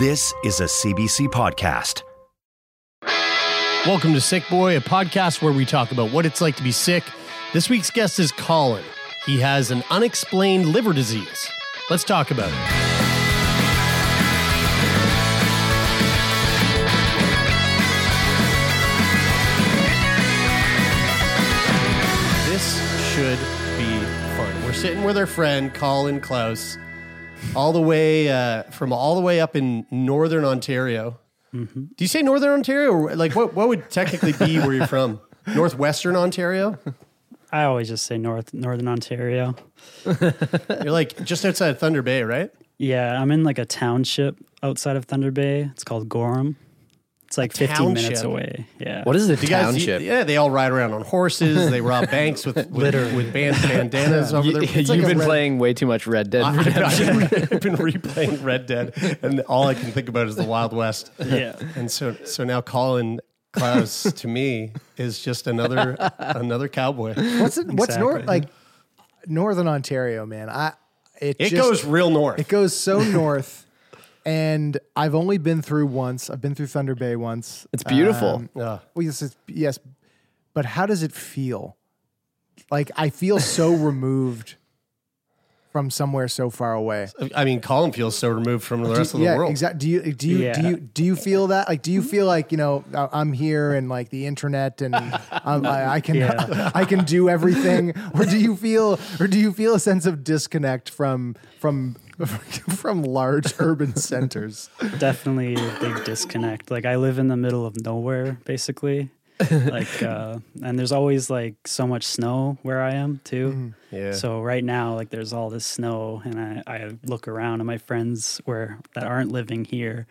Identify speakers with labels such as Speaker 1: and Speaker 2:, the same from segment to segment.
Speaker 1: This is a CBC podcast.
Speaker 2: Welcome to Sick Boy, a podcast where we talk about what it's like to be sick. This week's guest is Colin. He has an unexplained liver disease. Let's talk about it. This should be fun. We're sitting with our friend Colin Clowes, all the way uh, from all the way up in northern Ontario. Do you say northern Ontario, or like what? What would technically be where you're from? Northwestern Ontario.
Speaker 3: I always just say North Northern Ontario.
Speaker 2: You're like just outside of Thunder Bay, right?
Speaker 3: Yeah, I'm in like a township outside of Thunder Bay. It's called Gorham. It's like 15 minutes away. Yeah.
Speaker 4: What is the
Speaker 2: You guys-
Speaker 4: township?
Speaker 2: yeah, they all ride around on horses. They rob banks with with, with band, bandanas over
Speaker 4: You,
Speaker 2: their.
Speaker 4: have
Speaker 2: It's like
Speaker 4: been
Speaker 2: red-
Speaker 4: playing way too much Red Dead
Speaker 2: I-
Speaker 4: Redemption.
Speaker 2: I've been replaying Red Dead, and all I can think about is the Wild West.
Speaker 3: Yeah.
Speaker 2: And so, so now Colin Clowes to me is just another another cowboy.
Speaker 5: What's it, what's north like Northern Ontario, man? I it,
Speaker 2: It
Speaker 5: just-
Speaker 2: goes real north.
Speaker 5: it goes so north, and I've only been through once. I've been through Thunder Bay once.
Speaker 4: It's beautiful.
Speaker 5: Um,
Speaker 2: Yeah.
Speaker 5: well, yes, it's, yes, but how does it feel? Like I feel so removed from somewhere so far away.
Speaker 2: I mean, Colin feels so removed from the rest of the
Speaker 5: yeah,
Speaker 2: world.
Speaker 5: exactly. Do you do you do you do you feel that? Like, do you feel like you know I- I'm here and like the internet and um, I, I can
Speaker 3: Yeah.
Speaker 5: I can do everything, or do you feel or do you feel a sense of disconnect from from from large urban centers?
Speaker 3: Definitely a big disconnect. Like I live in the middle of nowhere, basically. like uh and there's always like so much snow where I am too.
Speaker 2: Yeah.
Speaker 3: So right now, like there's all this snow, and I, I look around, and my friends where that aren't living here,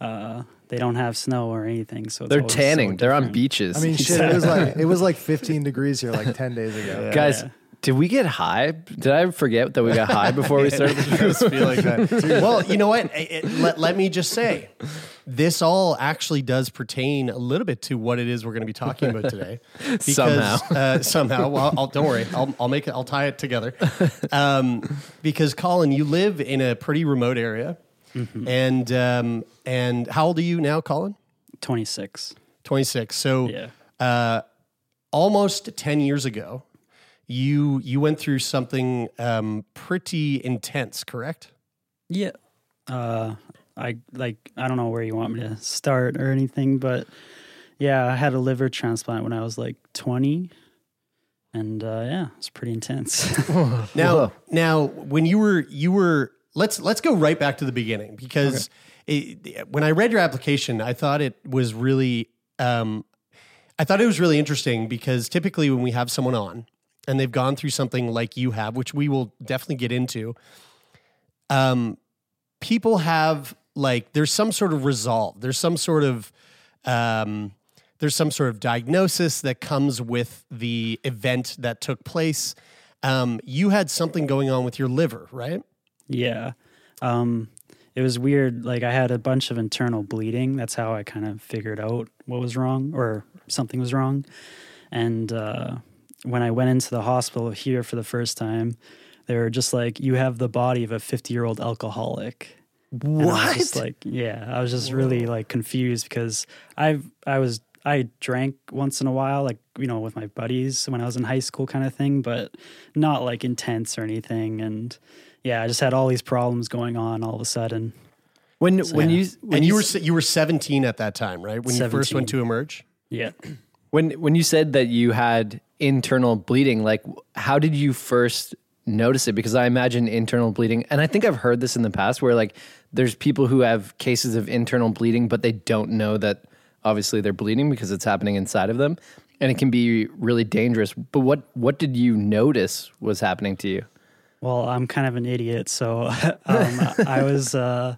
Speaker 3: uh, they don't have snow or anything. So
Speaker 4: They're
Speaker 3: always so
Speaker 4: tanning. They're on beaches.
Speaker 5: I mean, shit. It was like it was like 15 degrees here like 10 days ago.
Speaker 4: guys,
Speaker 3: Yeah.
Speaker 4: Did we get high? Did I forget that we got high before we started?
Speaker 2: It does feel like that. well, you know what? It- it- let, let me just say, this all actually does pertain a little bit to what it is we're going to be talking about today. Because,
Speaker 4: Somehow.
Speaker 2: uh, somehow. Well, I'll, don't worry. I'll, I'll make it. I'll tie it together. Um, because Colin, you live in a pretty remote area, and um, and how old are you now, Colin?
Speaker 3: 26.
Speaker 2: Twenty six. So
Speaker 3: Yeah.
Speaker 2: uh, almost 10 years ago you you went through something um, pretty intense correct
Speaker 3: Yeah. Uh, I like I don't know where you want me to start or anything, but yeah, I had a liver transplant when I was like 20, and uh, yeah, it's pretty intense.
Speaker 2: now now when you were you were let's let's go right back to the beginning because it, when i read your application i thought it was really um, i thought it was really interesting because typically when we have someone on and they've gone through something like you have which we will definitely get into um, people have like there's some sort of resolve there's some sort of um, there's some sort of diagnosis that comes with the event that took place um, you had something going on with your liver right
Speaker 3: yeah. Um, it was weird. Like I had a bunch of internal bleeding. That's how I kind of figured out what was wrong or something was wrong. And uh, when I went into the hospital here for the first time, they were just like, "You have the body of a 50 year old alcoholic." And I was just like, yeah, I was just really like confused because I've I was I drank once in a while, like you know, with my buddies when I was in high school, kind of thing, but not like intense or anything. And yeah, I just had all these problems going on all of a sudden.
Speaker 4: when when
Speaker 3: yeah.
Speaker 4: you when
Speaker 2: and you were you were 17 at that time right when you first went to emerge
Speaker 3: Yeah.
Speaker 4: When when you said that you had internal bleeding, like how did you first notice it? Because I imagine internal bleeding, and I think I've heard this in the past, where like there's people who have cases of internal bleeding, but they don't know that obviously they're bleeding because it's happening inside of them, and it can be really dangerous. But what what did you notice was happening to you?
Speaker 3: Well, I'm kind of an idiot, so um, I was uh,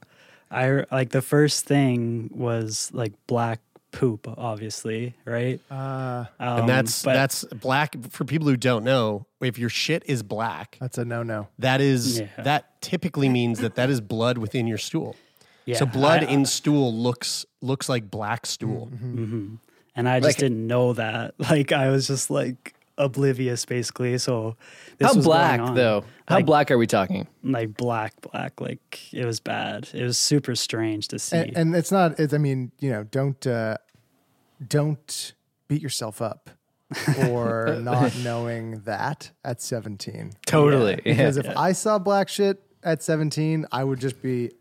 Speaker 3: I like the first thing was like black poop, obviously, right?
Speaker 5: Uh,
Speaker 3: Um,
Speaker 2: and that's
Speaker 3: but-
Speaker 2: that's black for people who don't know. If your shit is black,
Speaker 5: that's a no no.
Speaker 2: that is
Speaker 3: Yeah.
Speaker 2: that typically means that that is blood within your stool.
Speaker 3: yeah,
Speaker 2: so blood
Speaker 3: I-
Speaker 2: in stool looks looks like black stool.
Speaker 3: and I just
Speaker 4: Like-
Speaker 3: didn't know that. Like I was just like oblivious, basically. So this
Speaker 4: How
Speaker 3: was going
Speaker 4: black
Speaker 3: on.
Speaker 4: though? How
Speaker 3: Like-
Speaker 4: black are we talking?
Speaker 3: Like black, black. Like it was bad. It was super strange to see.
Speaker 5: And, and it's not. It's, I mean, you know, don't uh, don't beat yourself up for not knowing that at 17.
Speaker 4: Totally. Yeah.
Speaker 5: Because if I saw black shit at 17, I would just be.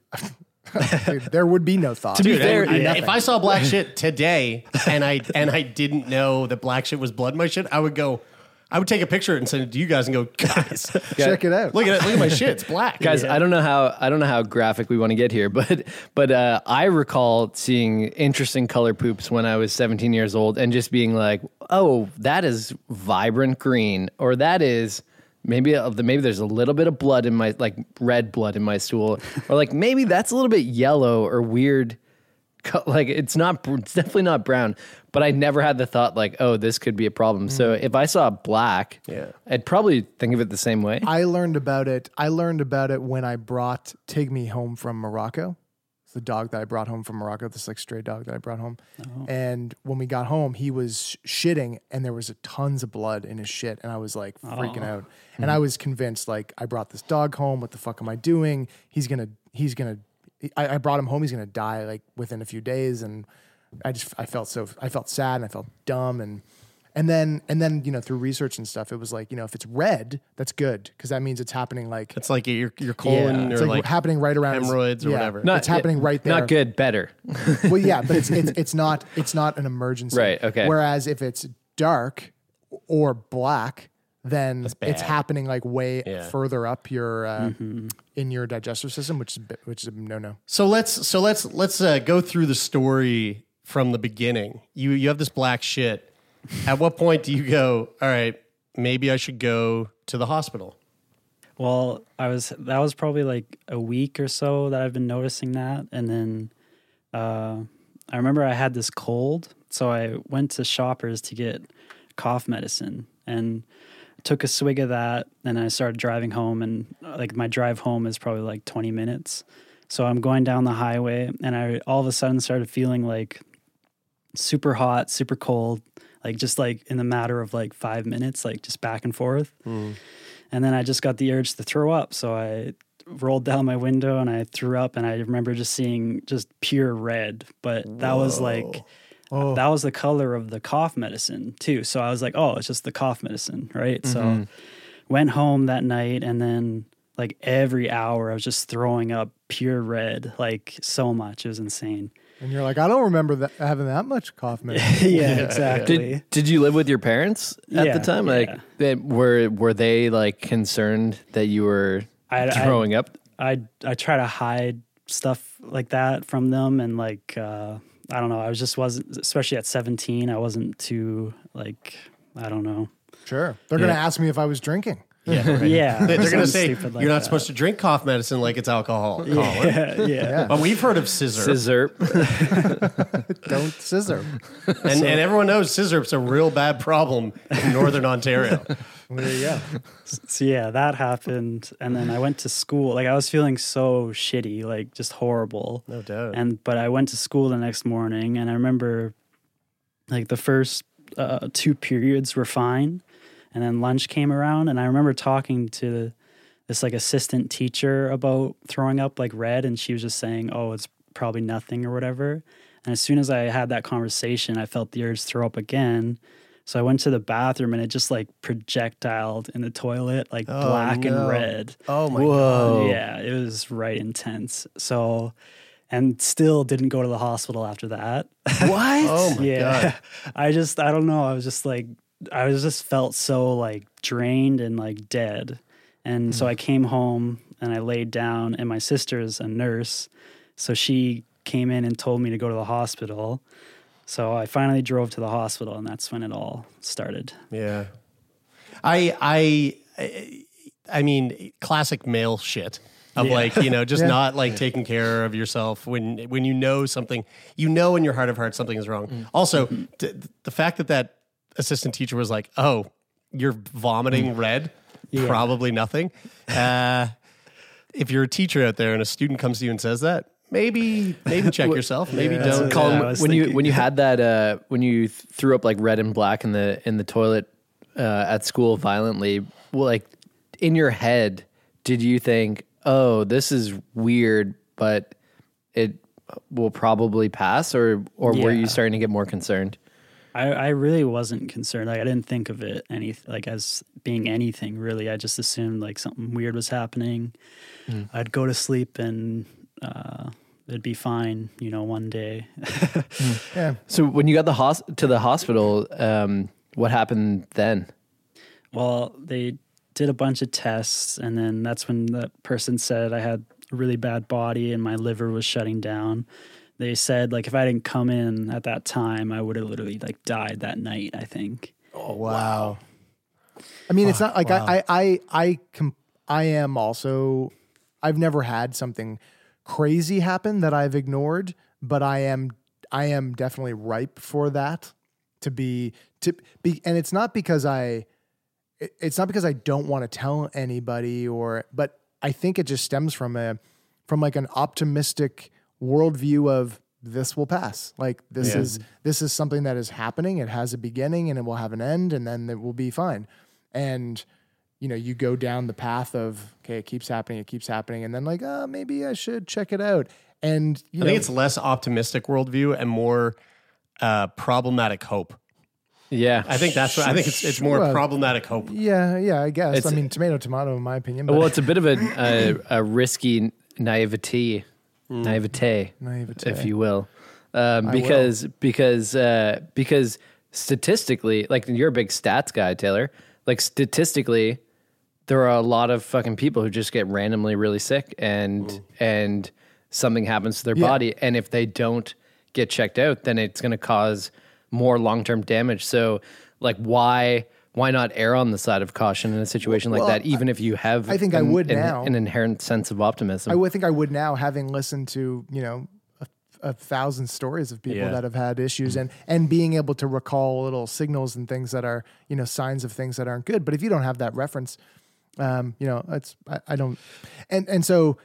Speaker 5: Dude, there would be no thought.
Speaker 2: To be Dude,
Speaker 4: fair,
Speaker 2: I-
Speaker 4: yeah.
Speaker 2: if I saw black shit today and I and I didn't know that black shit was blood in my shit, I would go. I would take a picture and send it to you guys and go, guys,
Speaker 5: Check it out.
Speaker 2: look at it, look at my shit, it's black,
Speaker 4: Guys, I don't know how I don't know how graphic we want to get here, but but uh, I recall seeing interesting color poops when I was 17 years old, and just being like, "Oh, that is vibrant green," or "That is maybe maybe there's a little bit of blood in my like red blood in my stool," or like maybe that's a little bit yellow or weird. Like it's not, it's definitely not brown, but I never had the thought like, "Oh, this could be a problem." So mm. if I saw black,
Speaker 2: Yeah.
Speaker 4: I'd probably think of it the same way.
Speaker 5: I learned about it. I learned about it when I brought Tigme home from Morocco. It's the dog that I brought home from Morocco. This like stray dog that I brought home. Oh. And when we got home, he was shitting, and there was tons of blood in his shit, and I was like freaking out. Hmm. And I was convinced, like, I brought this dog home. What the fuck am I doing? He's gonna. He's gonna. I, I brought him home. He's gonna die like within a few days, and I just I felt so I felt sad and I felt dumb and and then and then you know through research and stuff it was like you know if it's red that's good because that means it's happening like
Speaker 2: It's like your your colon
Speaker 5: it's
Speaker 2: or
Speaker 5: like,
Speaker 2: like,
Speaker 5: happening right around his-
Speaker 2: hemorrhoids or
Speaker 5: yeah,
Speaker 2: whatever.
Speaker 5: it's happening right there
Speaker 4: Not good, better.
Speaker 5: well yeah but it's, it's it's not it's not an emergency
Speaker 4: Right, okay.
Speaker 5: whereas if it's dark or black then it's happening like way
Speaker 2: Yeah.
Speaker 5: further up your uh,
Speaker 4: Mm-hmm.
Speaker 5: in your digestive system which is a bit- which is a no no
Speaker 2: So let's so let's let's uh, go through the story from the beginning. You you have this black shit. At what point do you go? All right, maybe I should go to the hospital.
Speaker 3: Well, I was that was probably like a week or so that I've been noticing that, and then uh, I remember I had this cold, so I went to Shoppers to get cough medicine and took a swig of that, and I started driving home, and like my drive home is probably like twenty minutes, so I'm going down the highway, and I all of a sudden started feeling like super hot, super cold, like just like in the matter of like five minutes, like just back and forth. Hmm. And then I just got the urge to throw up. So I rolled down my window and I threw up. And I remember just seeing just pure red. But that was like, oh. that was the color of the cough medicine too. So I was like, oh, it's just the cough medicine. Right. So mm-hmm. went home that night and then like every hour I was just throwing up pure red, like so much. It was insane.
Speaker 5: And you're like I don't remember that having that much cough medicine
Speaker 3: yeah, exactly.
Speaker 4: Did Did you live with your parents at
Speaker 3: Yeah,
Speaker 4: the time? Like,
Speaker 3: yeah.
Speaker 4: they, were were they like concerned that you were
Speaker 3: I- I-
Speaker 4: throwing up?
Speaker 3: I I try to hide stuff like that from them and like uh I don't know, I was just wasn't especially at 17, I wasn't too like I don't know.
Speaker 5: sure they're gonna ask me if I was drinking
Speaker 2: Yeah, right.
Speaker 3: Yeah.
Speaker 2: They- They're going to say
Speaker 3: like
Speaker 2: you're not
Speaker 3: that.
Speaker 2: supposed to drink cough medicine like it's alcohol. Colin.
Speaker 3: Yeah, yeah.
Speaker 2: But we've heard of scissor,
Speaker 4: Scissor.
Speaker 5: don't scissor
Speaker 2: and, and everyone knows scissor's a real bad problem in northern Ontario.
Speaker 5: there you
Speaker 3: So yeah, that happened and then I went to school. Like I was feeling so shitty, like just horrible.
Speaker 2: No doubt.
Speaker 3: And but I went to school the next morning and I remember like the first uh, two periods were fine and then lunch came around and I remember talking to this like assistant teacher about throwing up like red and she was just saying, "Oh, it's probably nothing or whatever." And as soon as I had that conversation, I felt the urge to throw up again. So I went to the bathroom and it just like projectiled in the toilet, like oh, black
Speaker 2: no.
Speaker 3: and red.
Speaker 2: oh my
Speaker 4: Whoa.
Speaker 3: Yeah, it was right intense. So, and still didn't go to the hospital after that.
Speaker 4: What?
Speaker 2: Oh my
Speaker 3: yeah.
Speaker 2: god.
Speaker 3: I just, I don't know. I was just like, I was just felt so like drained and like dead. And
Speaker 2: Hmm.
Speaker 3: so I came home and I laid down, and my sister's a nurse. So she came in and told me to go to the hospital. So I finally drove to the hospital, and that's when it all started.
Speaker 2: Yeah. I I I mean, classic male shit of like you know just not like taking care of yourself when when you know something you know in your heart of hearts something is wrong. Also, t- the fact that that assistant teacher was like, "Oh, you're vomiting red," probably nothing. Uh, if you're a teacher out there and a student comes to you and says that, maybe maybe check yourself. Maybe don't.
Speaker 3: Colin,
Speaker 4: Colin,
Speaker 3: I was
Speaker 4: when you when you had that uh, when you threw up like red and black in the in the toilet uh, at school violently, well, like in your head, did you think, "Oh, this is weird," but it will probably pass, or or were you starting to get more concerned?
Speaker 3: I, I really wasn't concerned. Like I didn't think of it any like as being anything really. I just assumed like something weird was happening. I'd go to sleep and uh, it'd be fine. You know, one day.
Speaker 5: Yeah.
Speaker 4: So when you got the hos- to the hospital, um, what happened then?
Speaker 3: well, they did a bunch of tests, and then that's when the person said I had a really bad body and my liver was shutting down. They said like if I didn't come in at that time, I would have literally like died that night. I think.
Speaker 5: Oh wow. I mean, it's not like I, I, I, I, com- I am also. I've never had something crazy happen that I've ignored, but I am, I am definitely ripe for that to be to be, and it's not because I, it's not because I don't want to tell anybody or, but I think it just stems from a, from like an optimistic worldview of this will pass. Like this is this is something that is happening. It has a beginning and it will have an end, and then it will be fine. And you know, you go down the path of okay, it keeps happening, it keeps happening, and then like, oh, maybe I should check it out. And you
Speaker 2: I
Speaker 5: know,
Speaker 2: think it's less optimistic worldview and more uh, problematic hope.
Speaker 4: Yeah,
Speaker 2: I think that's what I think it's it's more
Speaker 5: Well,
Speaker 2: problematic hope.
Speaker 5: yeah, yeah, I guess.
Speaker 4: It's-
Speaker 5: I mean, tomato, tomato, in my opinion. But
Speaker 4: well, it's a bit of a a, a risky naivety, naivete,
Speaker 5: Naivete.
Speaker 4: if you will, um, because because uh, because statistically, like you're a big stats guy, Taylor. Like statistically, there are a lot of fucking people who just get randomly really sick, and and something happens to their
Speaker 5: Yeah.
Speaker 4: body, and if they don't get checked out, then it's going to cause more long term damage. So, like, why? Why not err on the side of caution in a situation like
Speaker 5: Well,
Speaker 4: that, even if you have
Speaker 5: I think I
Speaker 4: an-
Speaker 5: would
Speaker 4: an,
Speaker 5: now.
Speaker 4: an inherent sense of optimism?
Speaker 5: I would think I would now, having listened to you know a, a thousand stories of people
Speaker 2: Yeah.
Speaker 5: that have had issues, and and being able to recall little signals and things that are you know signs of things that aren't good. But if you don't have that reference, um, you know, it's I, I don't, and and so,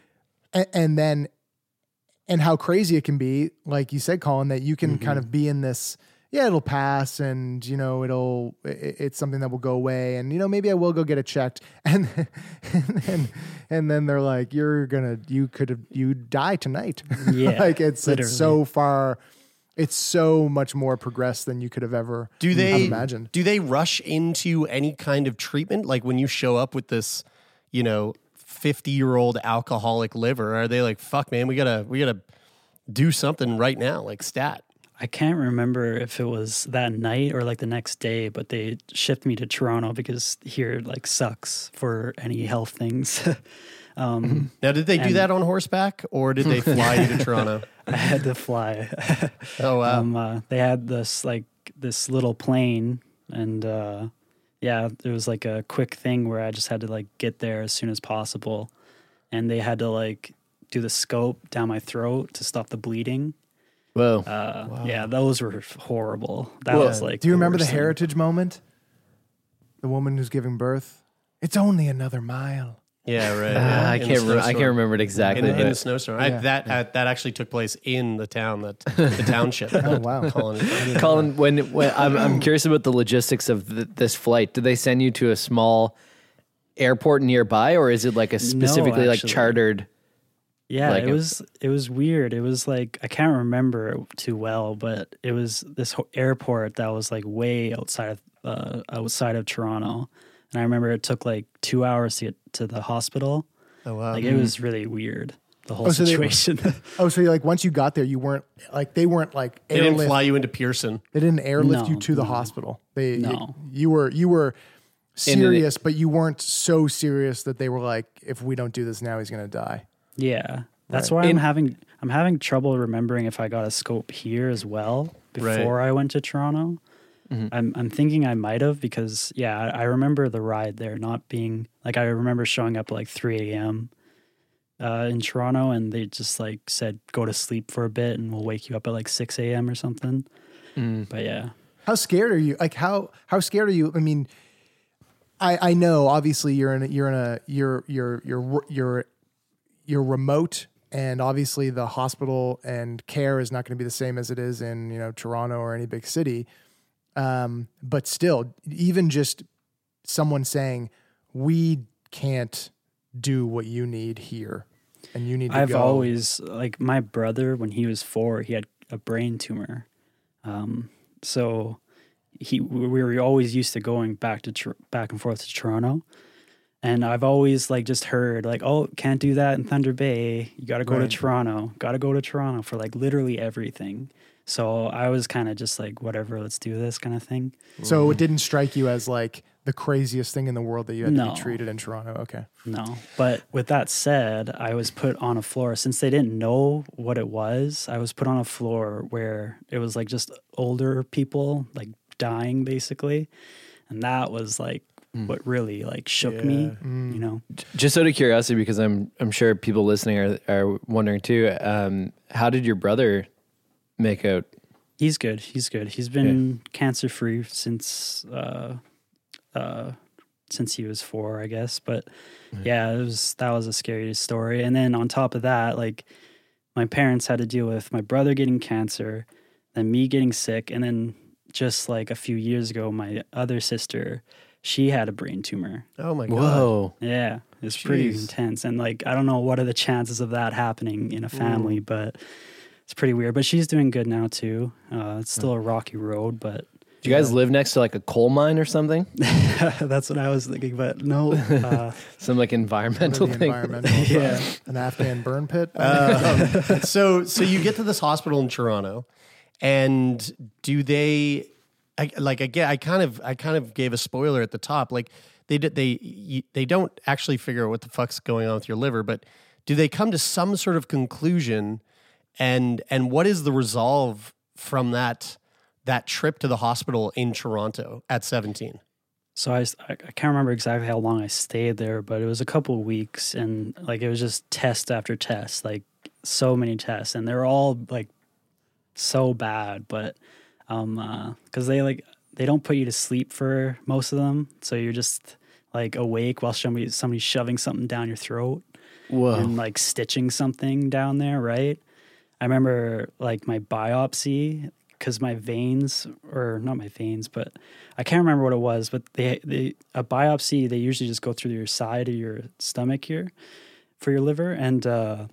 Speaker 5: and, and then, and how crazy it can be, like you said, Colin, that you can kind of be in this. Yeah, it'll pass, and you know it'll. It, it's something that will go away, and you know maybe I will go get it checked, and and then and then they're like, "You're gonna, you could have, you die tonight."
Speaker 3: Yeah,
Speaker 5: like it's
Speaker 3: literally.
Speaker 5: it's so far, it's so much more progressed than you could have ever
Speaker 2: Do they
Speaker 5: imagined.
Speaker 2: Do they rush into any kind of treatment? Like when you show up with this, you know, fifty year old alcoholic liver, are they like, "Fuck, man, we gotta we gotta do something right now"? Like stat.
Speaker 3: I can't remember if it was that night or like the next day, but they shipped me to Toronto because here like sucks for any health things. um,
Speaker 2: Now, did they do that on horseback or did they fly you to Toronto?
Speaker 3: I had to fly.
Speaker 2: Oh wow.
Speaker 3: um, uh, they had this like this little plane, and uh, yeah, it was like a quick thing where I just had to like get there as soon as possible, and they had to like do the scope down my throat to stop the bleeding.
Speaker 4: Whoa.
Speaker 3: Uh, Yeah, those were horrible. That
Speaker 4: Well,
Speaker 3: was like.
Speaker 5: Do you remember the
Speaker 3: worst thing.
Speaker 5: heritage moment? The woman who's giving birth. It's only another mile.
Speaker 2: yeah, right.
Speaker 4: Ah,
Speaker 2: yeah,
Speaker 4: I
Speaker 2: in
Speaker 4: can't. Re- I can't remember it exactly.
Speaker 2: in, in the
Speaker 4: but-
Speaker 2: snowstorm. I,
Speaker 5: Yeah.
Speaker 2: that uh, that actually took place in the town that the township.
Speaker 5: Oh wow.
Speaker 2: Colin-
Speaker 4: Colin, when, when I'm, I'm curious about the logistics of th- this flight. Did they send you to a small airport nearby, or is it like a specifically like chartered?
Speaker 3: Yeah,
Speaker 4: Like
Speaker 3: it was it was weird. It was like I can't remember it too well, but it was this airport that was like way outside of uh, outside of Toronto, and I remember it took like two hours to get to the hospital.
Speaker 2: Oh wow.
Speaker 3: Like it was really weird. The whole
Speaker 5: Oh, so they-
Speaker 3: situation.
Speaker 5: Oh, so you're like once you got there, you weren't like they weren't like
Speaker 2: they didn't fly you into Pearson.
Speaker 5: They didn't airlift you to the
Speaker 3: no.
Speaker 5: hospital. They
Speaker 3: No.
Speaker 5: you, you were you were serious, but you weren't so serious that they were like, if we don't do this now, he's gonna die.
Speaker 3: Yeah, that's
Speaker 5: Right.
Speaker 3: why I'm having I'm having trouble remembering if I got a scope here as well
Speaker 2: Right.
Speaker 3: before I went to Toronto. I'm I'm thinking I might have because yeah, I, I remember the ride there not being like I remember showing up at like 3 a.m. Uh, in Toronto, and they just like said go to sleep for a bit, and we'll wake you up at like 6 a.m. or something. But yeah,
Speaker 5: How scared are you? Like how how scared are you? I mean, I I know obviously you're in a, you're in a you're you're you're you're you're remote and obviously the hospital and care is not going to be the same as it is in you know Toronto or any big city. Um, but still, even just someone saying we can't do what you need here, and you need to go
Speaker 3: I've
Speaker 5: go.
Speaker 3: always like my brother when he was four, he had a brain tumor. Um, so he we were always used to going back to back and forth to Toronto. And I've always like just heard like, oh, can't do that in Thunder Bay. You got to go
Speaker 5: Right.
Speaker 3: to Toronto. Got to go to Toronto for like literally everything. So I was kind of just like, whatever, let's do this kind of thing.
Speaker 5: So it mm. didn't strike you as like the craziest thing in the world that you had to be treated in Toronto. Okay.
Speaker 3: No. But with that said, I was put on a floor since they didn't know what it was. I was put on a floor where it was like just older people like dying basically. And that was like what really like shook me, you know.
Speaker 4: Just out of curiosity, because I'm I'm sure people listening are are wondering too. Um, how did your brother make out?
Speaker 3: He's good. He's good. He's been cancer free since uh uh since he was 4, I guess. But yeah, it was that was a scary story. And then on top of that, like my parents had to deal with my brother getting cancer, then me getting sick, and then just like a few years ago my other sister, she had a brain tumor.
Speaker 2: Oh my god.
Speaker 4: Whoa!
Speaker 3: Yeah, it's pretty intense. And like, I don't know what are the chances of that happening in a family, but it's pretty weird. But she's doing good now too. Uh, it's still a rocky road, but
Speaker 4: Do you guys live next to like a coal mine or something?
Speaker 3: that's what I was thinking. But no, uh,
Speaker 4: Some like environmental thing.
Speaker 5: environmental,
Speaker 3: Yeah.
Speaker 5: an Afghan burn pit.
Speaker 2: Um, so so you get to this hospital in Toronto, and do they I, like again? I kind of I kind of gave a spoiler at the top. Like they they they don't actually figure out what the fuck's going on with your liver, but do they come to some sort of conclusion? And and what is the resolve from that that trip to the hospital in Toronto at seventeen?
Speaker 3: so I, I can't remember exactly how long I stayed there, but it was a couple of weeks, and like it was just test after test, like so many tests, and they're all like so bad, but um, because they like they don't put you to sleep for most of them, so you're just like awake while somebody somebody's shoving something down your throat
Speaker 4: Whoa!
Speaker 3: and like stitching something down there, right? I remember like my biopsy because my veins, or not my veins, but I can't remember what it was. But they, they a biopsy they usually just go through your side of your stomach here for your liver, and uh,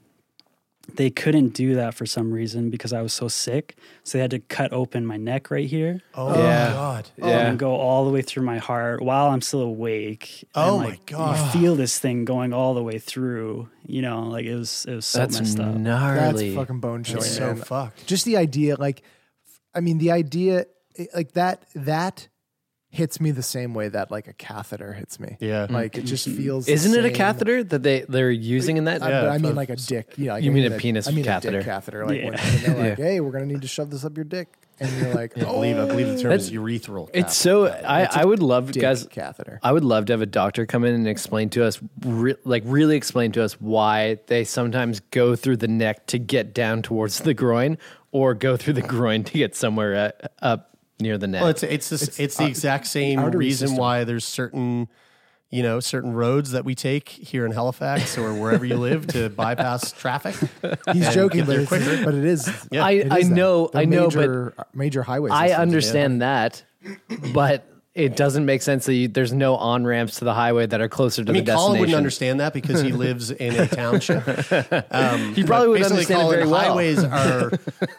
Speaker 3: they couldn't do that for some reason because I was so sick. So they had to cut open my neck right here
Speaker 2: Oh
Speaker 4: Yeah.
Speaker 2: my god!
Speaker 4: Oh, yeah.
Speaker 3: and go all the way through my heart while I'm still awake.
Speaker 2: Oh
Speaker 3: and,
Speaker 2: my God.
Speaker 3: You feel this thing going all the way through. You know, like it was it was so
Speaker 4: That's
Speaker 3: messed up.
Speaker 4: gnarly.
Speaker 5: That's fucking bone chilling.
Speaker 2: So fucked.
Speaker 5: Just the idea, like, I mean, the idea, like that, that hits me the same way that like a catheter hits me.
Speaker 2: Yeah.
Speaker 5: Like it just feels.
Speaker 4: Isn't it a catheter that they they're using in that?
Speaker 5: I,
Speaker 2: Yeah,
Speaker 5: I mean, like a dick. Yeah, like,
Speaker 4: You
Speaker 5: I
Speaker 4: mean a penis
Speaker 5: I mean
Speaker 4: catheter.
Speaker 5: a dick catheter. Like
Speaker 3: Yeah.
Speaker 5: when they're like,
Speaker 4: Yeah.
Speaker 5: "Hey, we're gonna need to shove this up your dick," and you're like,
Speaker 2: I
Speaker 5: "Oh,
Speaker 2: believe I believe the term is urethral.
Speaker 4: It's so I I would love
Speaker 5: dick
Speaker 4: guys.
Speaker 5: catheter."
Speaker 4: I would love to have a doctor come in and explain to us, re- like really explain to us why they sometimes go through the neck to get down towards the groin, or go through the groin to get somewhere uh, up near the neck.
Speaker 2: Well, it's it's this, it's, the uh, exact same
Speaker 5: artery
Speaker 2: reason
Speaker 5: system.
Speaker 2: why there's certain you know certain roads that we take here in Halifax or wherever you live to bypass traffic.
Speaker 5: He's
Speaker 2: and
Speaker 5: joking,
Speaker 2: get
Speaker 5: but, it's,
Speaker 2: quicker.
Speaker 5: but it is.
Speaker 4: I,
Speaker 5: it
Speaker 4: I know,
Speaker 5: The
Speaker 4: I know, but
Speaker 5: major, highways.
Speaker 4: I
Speaker 5: systems,
Speaker 4: understand that, but it doesn't make sense that you, there's no on ramps to the highway that are closer to
Speaker 2: I mean,
Speaker 4: the
Speaker 2: Colin
Speaker 4: destination.
Speaker 2: wouldn't understand that because he lives in a township. Um,
Speaker 4: He probably would
Speaker 2: basically,
Speaker 4: understand it
Speaker 2: Colin,
Speaker 4: very well.
Speaker 2: Highways are.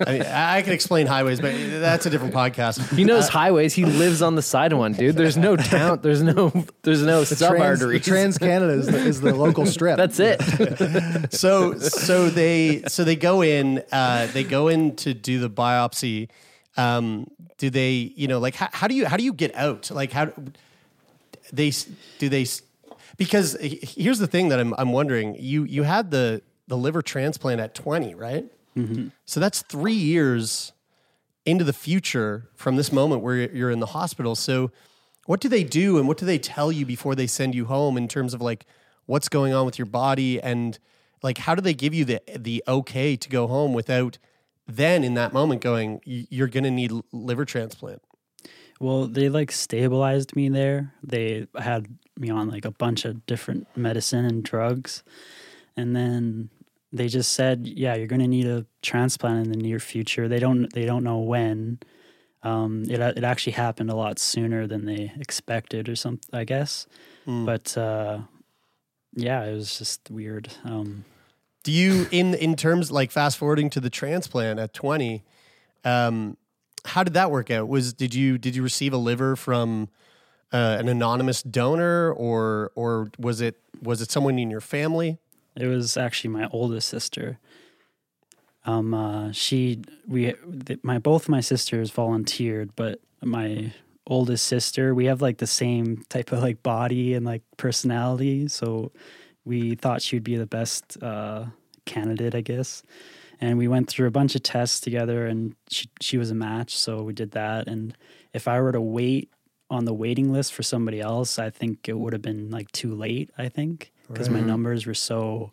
Speaker 2: I mean, I I can explain highways, but that's a different podcast.
Speaker 4: He knows highways. He lives on the side of one, dude. There's no town. There's no. There's no sub
Speaker 5: Trans,
Speaker 4: arteries.
Speaker 5: Trans Canada is the, is the local strip.
Speaker 4: That's it.
Speaker 2: so so they so they go in uh, they go in to do the biopsy um, do they you know like how, how do you how do you get out? Like how they do they because here's the thing that I'm I'm wondering. You you had the the liver transplant at 20 right? Mm-hmm. So that's 3 years into the future from this moment where you're in the hospital. So, what do they do and what do they tell you before they send you home in terms of like what's going on with your body? And like how do they give you the the okay to go home without then in that moment going you're going to need liver transplant?
Speaker 3: Well, they like stabilized me there. They had me on like a bunch of different medicine and drugs. And then they just said, "Yeah, you're going to need a transplant in the near future." They don't they don't know when. Um, it it actually happened a lot sooner than they expected or something, I guess. But uh, yeah, it was just weird. Um,
Speaker 2: Do you in in terms like fast forwarding to the transplant at 20 um how did that work out? Was did you did you receive a liver from uh, an anonymous donor or or was it was it someone in your family?
Speaker 3: It was actually my oldest sister. Um, uh, she we th- my both my sisters volunteered, but my oldest sister we have like the same type of like body and like personality, so we thought she would be the best uh, candidate, I guess. And we went through a bunch of tests together, and she she was a match, so we did that. And if I were to wait on the waiting list for somebody else, I think it would have been like too late. I think because my numbers were so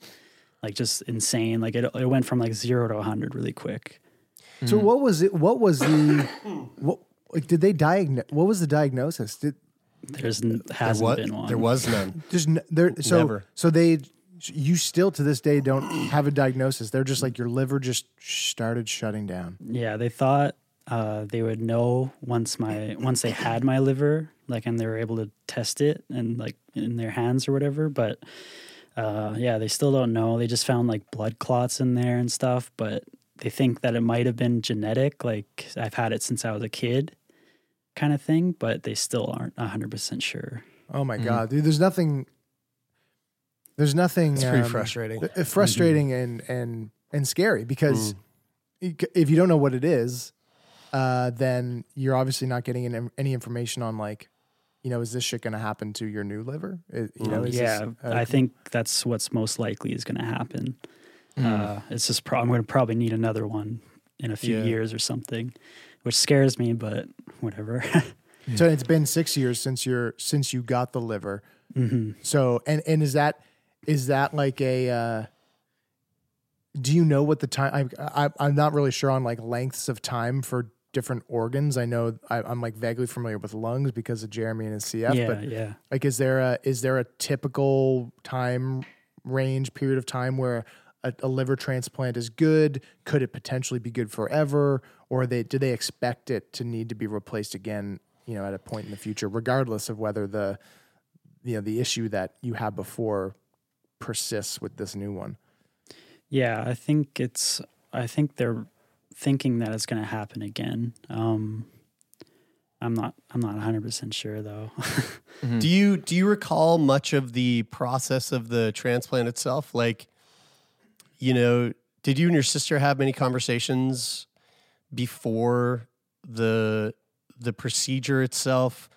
Speaker 3: like just insane. Like it, it went from like zero to hundred really quick.
Speaker 5: So what was it? What was the what? Like, did they diagnose? What was the diagnosis? Did
Speaker 3: There's n-
Speaker 2: There
Speaker 3: hasn't
Speaker 2: was,
Speaker 3: been one.
Speaker 2: there was none.
Speaker 5: there's n- there? So
Speaker 2: Never.
Speaker 5: so they you still to this day don't have a diagnosis. They're just like your liver just started shutting down.
Speaker 3: Yeah, they thought uh, they would know once my once they had my liver, like, and they were able to test it and like in their hands or whatever. But uh, yeah, they still don't know. They just found like blood clots in there and stuff. But they think that it might have been genetic. Like I've had it since I was a kid, kind of thing. But they still aren't hundred percent sure.
Speaker 5: Oh my god, dude! There's nothing. There's nothing.
Speaker 2: It's pretty
Speaker 5: um,
Speaker 2: frustrating.
Speaker 5: uh, frustrating and and and scary because you c- if you don't know what it is, uh, then you're obviously not getting any, any information on like, you know, is this shit going to happen to your new liver? It- you know, is
Speaker 3: yeah,
Speaker 5: this, uh,
Speaker 3: I think that's what's most likely is going to happen. Uh, it's just pro- I'm going to probably need another one in a few
Speaker 2: Yeah.
Speaker 3: years or something, which scares me, but whatever.
Speaker 5: So it's been six years since you're since you got the liver.
Speaker 3: hmm
Speaker 5: So and and is that is that like a? Uh, do you know what the time? I, I I'm not really sure on like lengths of time for different organs. I know I, I'm like vaguely familiar with lungs because of Jeremy and his CF.
Speaker 3: yeah,
Speaker 5: but
Speaker 3: yeah.
Speaker 5: like, is there a is there a typical time range period of time where a, a liver transplant is good? Could it potentially be good forever, or they do they expect it to need to be replaced again? You know, at a point in the future, regardless of whether the you know the issue that you had before persists with this new one.
Speaker 3: Yeah, I think it's. I think they're thinking that it's going to happen again. Um, I'm not. I'm not 100 percent sure though.
Speaker 2: Do you do you recall much of the process of the transplant itself? Like, you know, did you and your sister have many conversations before the the procedure itself?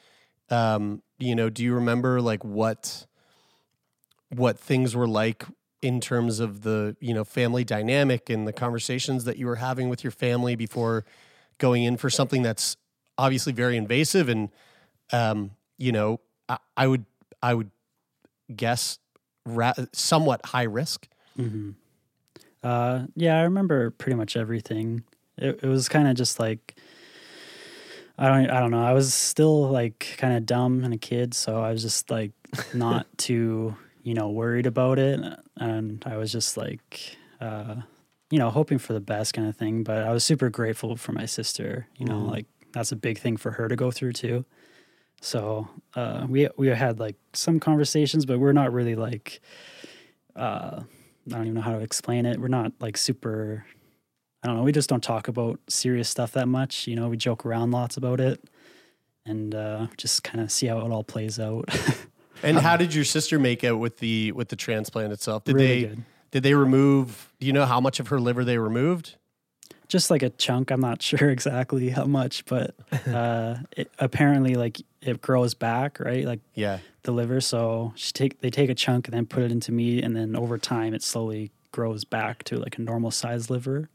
Speaker 2: Um, you know, do you remember like what what things were like in terms of the you know family dynamic and the conversations that you were having with your family before going in for something that's obviously very invasive and um, you know I, I would I would guess ra- somewhat high risk.
Speaker 3: hmm Uh, yeah, I remember pretty much everything. It, it was kind of just like I don't I don't know. I was still like kind of dumb and a kid, so I was just like not too you know worried about it, and I was just like uh, you know hoping for the best kind of thing. But I was super grateful for my sister. You know, like that's a big thing for her to go through too. So uh, we we had like some conversations, but we're not really like uh, I don't even know how to explain it. We're not like super. I don't know. We just don't talk about serious stuff that much. You know, we joke around lots about it, and uh, just kind of see how it all plays out.
Speaker 2: And how did your sister make out with the with the transplant itself? Did
Speaker 3: Really
Speaker 2: they
Speaker 3: good.
Speaker 2: did they remove? Do you know how much of her liver they removed?
Speaker 3: Just like a chunk. I'm not sure exactly how much, but uh, it, apparently, like it grows back, right? Like
Speaker 2: Yeah.
Speaker 3: the liver. So she take they take a chunk and then put it into meat, and then over time, it slowly grows back to like a normal size liver.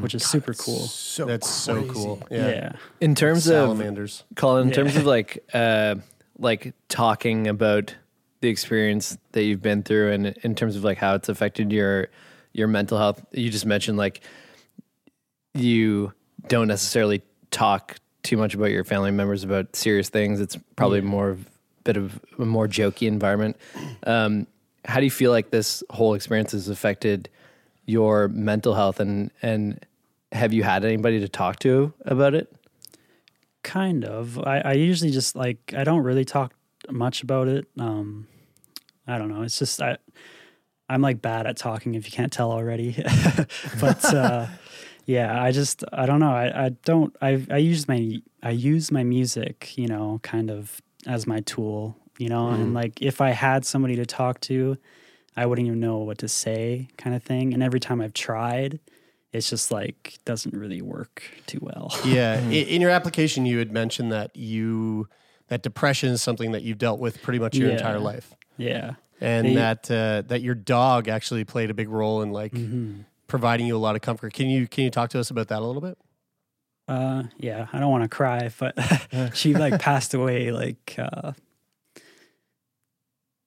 Speaker 3: which is super cool.
Speaker 5: So
Speaker 2: That's so cool.
Speaker 3: Yeah.
Speaker 2: Yeah.
Speaker 4: In terms of
Speaker 2: Salamanders.
Speaker 4: Colin, in
Speaker 3: Yeah.
Speaker 4: terms of like uh like talking about the experience that you've been through and in terms of like how it's affected your your mental health, you just mentioned like you don't necessarily talk too much about your family members about serious things. It's probably more of bit of a more jokey environment. Um, how do you feel like this whole experience has affected your mental health and and have you had anybody to talk to about it?
Speaker 3: Kind of. I, I usually just like I don't really talk much about it. Um, I don't know. It's just I I'm like bad at talking if you can't tell already. but uh, yeah, I just I don't know. I, I don't I I use my I use my music, you know, kind of as my tool, you know, and like if I had somebody to talk to, I wouldn't even know what to say, kind of thing. And every time I've tried, it's just like doesn't really work too well.
Speaker 2: Yeah. I- In your application, you had mentioned that you that depression is something that you've dealt with pretty much your
Speaker 3: Yeah.
Speaker 2: entire life,
Speaker 3: yeah.
Speaker 2: and
Speaker 3: They-
Speaker 2: that uh, that your dog actually played a big role in like providing you a lot of comfort. Can you can you talk to us about that a little bit?
Speaker 3: Uh, yeah, I don't want to cry, but she like passed away like uh,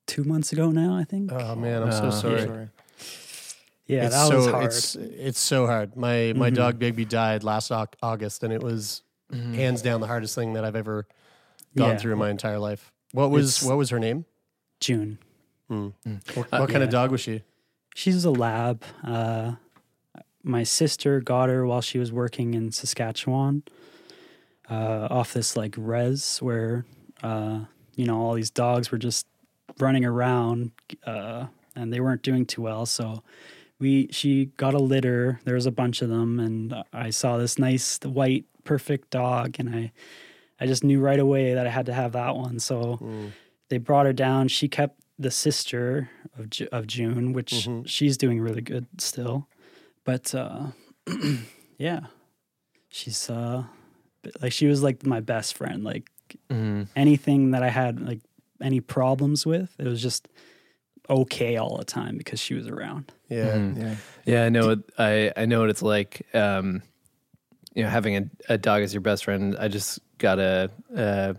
Speaker 3: two months ago now. I think.
Speaker 2: Oh man, I'm so
Speaker 4: Uh,
Speaker 2: sorry.
Speaker 5: Sorry.
Speaker 3: yeah,
Speaker 2: it's
Speaker 3: that
Speaker 2: so
Speaker 3: was hard.
Speaker 2: it's it's so hard. My my
Speaker 3: Mhm.
Speaker 2: dog Bigby died last Au- August, and it was hands down the hardest thing that I've ever gone
Speaker 3: Yeah.
Speaker 2: through in my entire life. What was
Speaker 3: It's-
Speaker 2: what was her name?
Speaker 3: June.
Speaker 2: What,
Speaker 4: Uh,
Speaker 2: what kind of dog was she?
Speaker 3: She's a lab. Uh, my sister got her while she was working in Saskatchewan, uh, off this like res where, uh, you know, all these dogs were just running around, uh, and they weren't doing too well. So we, she got a litter. There was a bunch of them, and I saw this nice white, perfect dog, and I, I just knew right away that I had to have that one. So they brought her down. She kept the sister of of June, which she's doing really good still. But uh, yeah, she's uh, like she was like my best friend. Like anything that I had like any problems with, it was just okay all the time because she was around.
Speaker 2: Yeah.
Speaker 5: Yeah.
Speaker 4: Yeah, I know. What, I I know what it's like. Um, you know, having a, a dog as your best friend. I just got a, a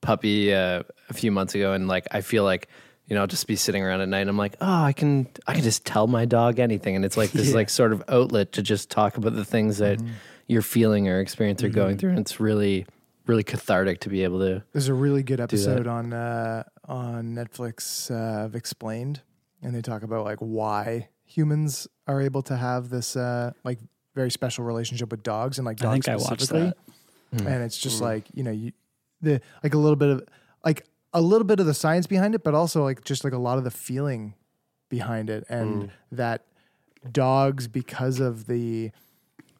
Speaker 4: puppy uh, a few months ago, and like I feel like you know, I'll just be sitting around at night. and I'm like, oh, I can I can just tell my dog anything, and it's like this like sort of outlet to just talk about the things that you're feeling or experience or going through, and it's really really cathartic to be able to.
Speaker 5: There's a really good episode on uh, on Netflix uh, of Explained, and they talk about like why humans are able to have this uh, like very special relationship with dogs and like
Speaker 3: I
Speaker 5: dogs
Speaker 3: think I watched
Speaker 5: specifically.
Speaker 3: that.
Speaker 5: And it's just like you know you the like a little bit of like a little bit of the science behind it, but also like just like a lot of the feeling behind it, and mm. that dogs because of the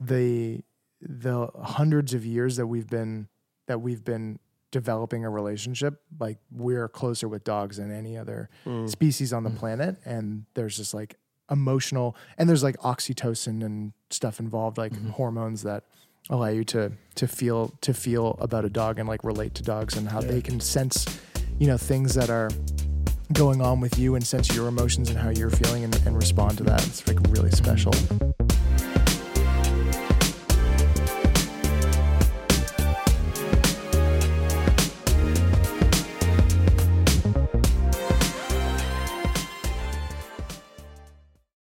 Speaker 5: the the hundreds of years that we've been that we've been developing a relationship like we're closer with dogs than any other mm. species on the mm. planet. And there's just like emotional and there's like oxytocin and stuff involved like mm-hmm. hormones that allow you to to feel to feel about a dog and like relate to dogs and how they can sense you know things that are going on with you and sense your emotions and how you're feeling and, and respond to that. It's like really special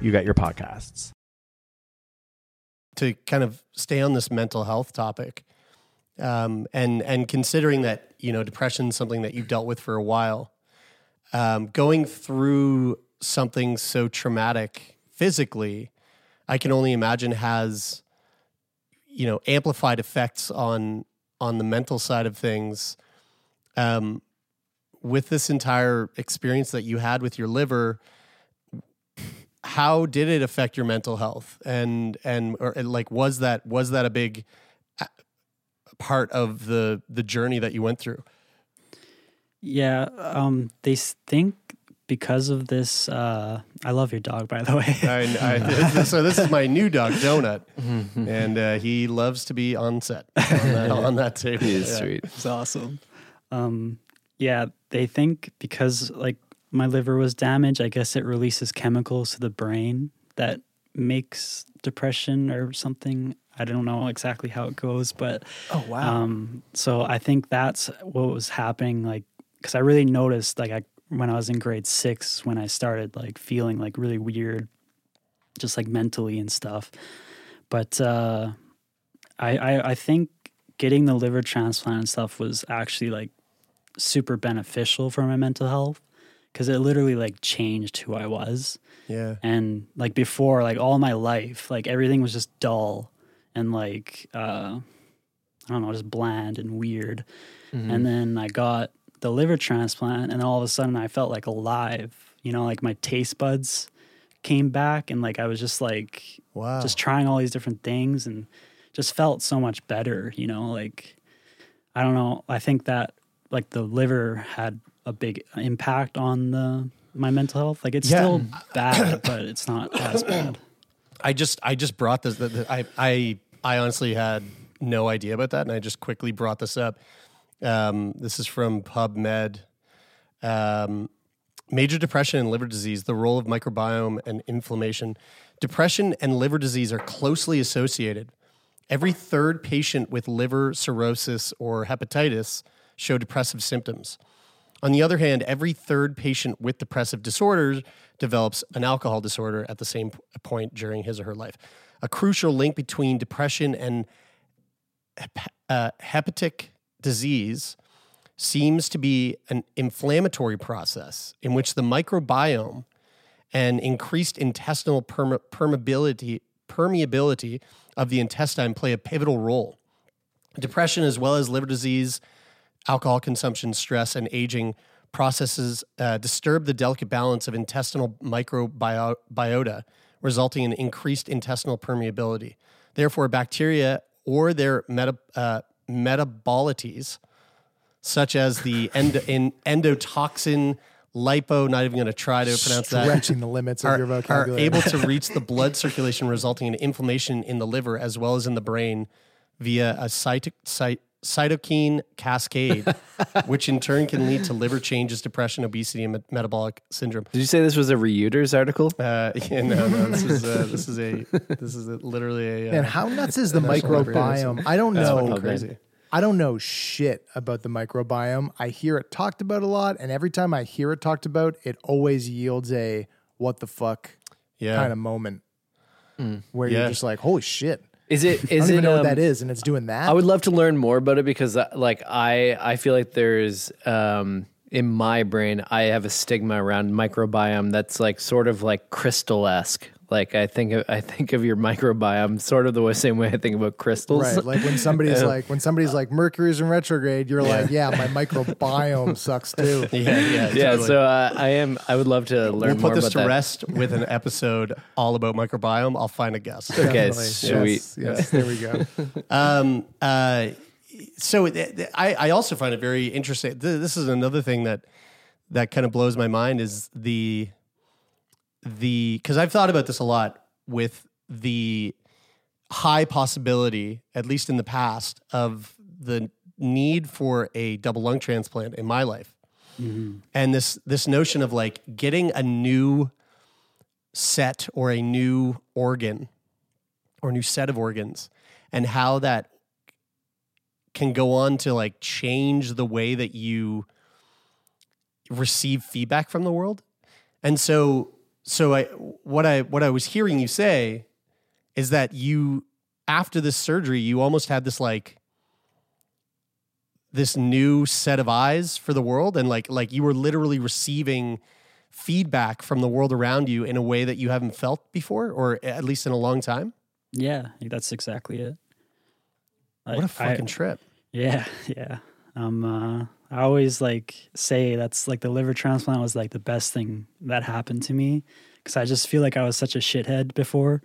Speaker 6: you get your podcasts.
Speaker 2: to kind of stay on this mental health topic um, and and considering that you know depression is something that you've dealt with for a while um, going through something so traumatic physically i can only imagine has you know amplified effects on on the mental side of things um, with this entire experience that you had with your liver how did it affect your mental health? And and or like was that was that a big uh, part of the the journey that you went through?
Speaker 3: Yeah, um, they think because of this. Uh, I love your dog, by the way.
Speaker 2: I, I, so this is my new dog, Donut, and uh, he loves to be on set on that, on that table.
Speaker 4: He is
Speaker 2: Yeah.
Speaker 4: sweet.
Speaker 3: It's awesome. Um, yeah, they think because like my liver was damaged, I guess it releases chemicals to the brain that makes depression or something. I don't know exactly how it goes, but
Speaker 5: Oh wow.
Speaker 3: um, so I think that's what was happening. Like, because I really noticed, like, I when I was in grade six, when I started like feeling like really weird, just like mentally and stuff. But uh, I, I I think getting the liver transplant and stuff was actually like super beneficial for my mental health because it literally like changed who I was.
Speaker 2: Yeah.
Speaker 3: And like before, like all my life, like everything was just dull and like uh I don't know, just bland and weird. And then I got the liver transplant and all of a sudden I felt like alive. You know, like my taste buds came back and like I was just like
Speaker 2: Wow.
Speaker 3: just trying all these different things and just felt so much better, you know, like I don't know, I think that like the liver had a big impact on the my mental health. Like it's
Speaker 2: Yeah.
Speaker 3: still bad, but it's not as bad.
Speaker 2: I just I just brought this. That that- I I I honestly had no idea about that, and I just quickly brought this up. Um, this is from PubMed. Um, major depression and liver disease: the role of microbiome and inflammation. Depression and liver disease are closely associated. Every third patient with liver cirrhosis or hepatitis show depressive symptoms. On the other hand, every third patient with depressive disorders develops an alcohol disorder at the same point during his or her life. A crucial link between depression and hep- uh, hepatic disease seems to be an inflammatory process in which the microbiome and increased intestinal perme- permeability, permeability of the intestine play a pivotal role. Depression, as well as liver disease, alcohol consumption, stress, and aging processes uh, disturb the delicate balance of intestinal microbiota, resulting in increased intestinal permeability. Therefore, bacteria or their meta, uh, metabolites, such as the endo, in, endotoxin, lipo, not even going to try to pronounce that,
Speaker 5: Stretching the limits of
Speaker 2: are,
Speaker 5: your
Speaker 2: are
Speaker 5: vocabulary.
Speaker 2: able to reach the blood circulation, resulting in inflammation in the liver as well as in the brain via a cyto- cy- cytokine cascade, which in turn can lead to liver changes, depression, obesity, and me- metabolic syndrome.
Speaker 4: Did you say this was a Reuters article?
Speaker 2: Uh, yeah, no, no, this is uh, this is a this is a, literally a. Uh,
Speaker 5: Man, how nuts is the microbiome? I don't know.
Speaker 2: fucking crazy.
Speaker 5: I don't know shit about the microbiome. I hear it talked about a lot, and every time I hear it talked about, it always yields a what the fuck
Speaker 2: Yeah.
Speaker 5: kind of moment where
Speaker 2: Yeah.
Speaker 5: you're just like, holy shit.
Speaker 4: Is it is it?
Speaker 5: I don't
Speaker 4: it?
Speaker 5: even know
Speaker 4: um,
Speaker 5: what that is, and it's doing that.
Speaker 4: I would love to learn more about it because, uh, like, I I feel like there's um in my brain I have a stigma around microbiome that's like sort of like crystal esque. Like I think of, I think of your microbiome sort of the same way I think about crystals.
Speaker 5: Right, like when somebody's like when somebody's like Mercury's in retrograde, you're like, yeah, my microbiome sucks too.
Speaker 2: yeah, yeah,
Speaker 4: yeah,
Speaker 2: totally.
Speaker 4: so uh, I am. I would love to learn
Speaker 2: we'll
Speaker 4: more
Speaker 2: put this
Speaker 4: about
Speaker 2: to
Speaker 4: that.
Speaker 2: rest with an episode all about microbiome. I'll find a guest.
Speaker 4: Okay,
Speaker 5: Definitely.
Speaker 4: sweet.
Speaker 5: Yes, yes, there we go.
Speaker 2: Um, uh, so th- th- I, I also find it very interesting. Th- This is another thing that that kind of blows my mind is the the because I've thought about this a lot with the high possibility, at least in the past, of the need for a double lung transplant in my life, mm-hmm. and this this notion of like getting a new set or a new organ or new set of organs and how that can go on to like change the way that you receive feedback from the world. And so so I what I what I was hearing you say is that you after this surgery you almost had this like this new set of eyes for the world and like like you were literally receiving feedback from the world around you in a way that you haven't felt before or at least in a long time.
Speaker 3: Yeah, that's exactly it. I-
Speaker 2: What a
Speaker 3: I-
Speaker 2: fucking trip.
Speaker 3: Yeah, yeah. Um, uh, I always like say that's like the liver transplant was like the best thing that happened to me because I just feel like I was such a shithead before,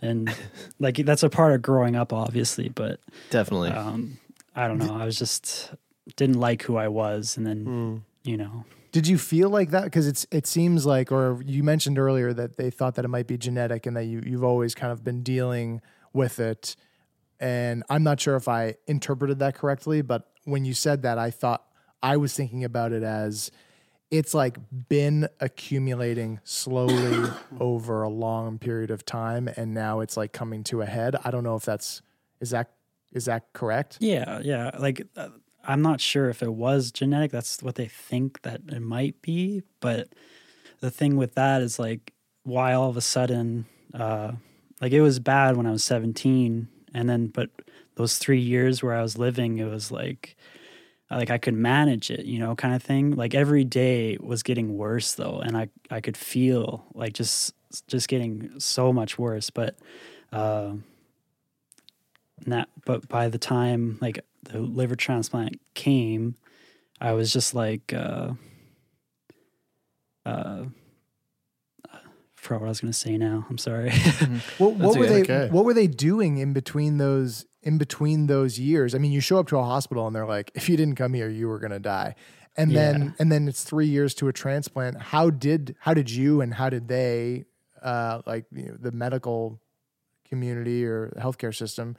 Speaker 3: and like that's a part of growing up, obviously. But
Speaker 4: Definitely.
Speaker 3: um, I don't know. I was just didn't like who I was, and then
Speaker 2: Hmm.
Speaker 3: you know,
Speaker 5: Did you feel like that? Because it's it seems like, or you mentioned earlier that they thought that it might be genetic, and that you you've always kind of been dealing with it. And I'm not sure if I interpreted that correctly, but when you said that, I thought I was thinking about it as it's like been accumulating slowly over a long period of time, and now it's like coming to a head. I don't know if that's is that is that correct?
Speaker 3: yeah, yeah. Like uh, I'm not sure if it was genetic. That's what they think that it might be, but the thing with that is like why all of a sudden uh like it was bad when I was 17 and then but those 3 years where I was living it was like like I could manage it, you know, kind of thing. Like every day was getting worse though and I I could feel like just just getting so much worse, but uh that but by the time like the liver transplant came, I was just like uh uh forgot what I was gonna say now. I'm sorry.
Speaker 5: What, what
Speaker 4: That's
Speaker 5: were they?
Speaker 2: okay.
Speaker 5: What were they doing in between those? In between those years, I mean, you show up to a hospital and they're like, "If you didn't come here, you were gonna die," and then and then it's three years to a transplant. How did how did you and how did they, uh, like you know, the medical community or the healthcare system,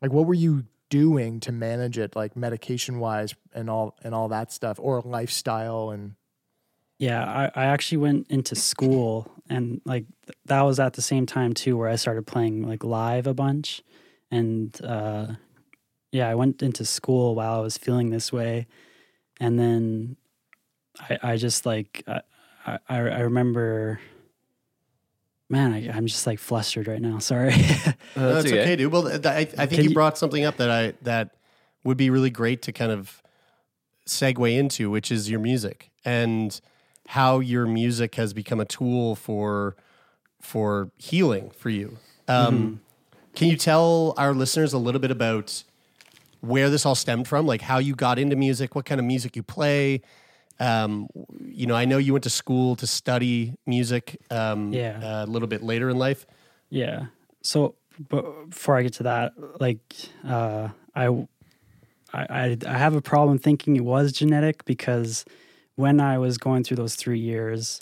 Speaker 5: like what were you doing to manage it, like medication wise and all and all that stuff, or lifestyle and
Speaker 3: Yeah, I, I actually went into school and like th- that was at the same time too where I started playing like live a bunch. And uh yeah, I went into school while I was feeling this way. And then I I just like I I, I remember man, I, I'm just like flustered right now. Sorry.
Speaker 4: Uh,
Speaker 2: No,
Speaker 4: that's
Speaker 2: that's okay. dude. Well, th- I, I think
Speaker 3: Can
Speaker 2: you
Speaker 3: you-
Speaker 2: brought something up that I that would be really great to kind of segue into, which is your music and how your music has become a tool for for healing for you. Um, Can you tell our listeners a little bit about where this all stemmed from, like how you got into music, what kind of music you play? Um, you know, I know you went to school to study music. Um,
Speaker 3: Yeah.
Speaker 2: a little bit later in life.
Speaker 3: Yeah. So, but before I get to that, like, uh, I, I, I I have a problem thinking it was genetic because when I was going through those three years,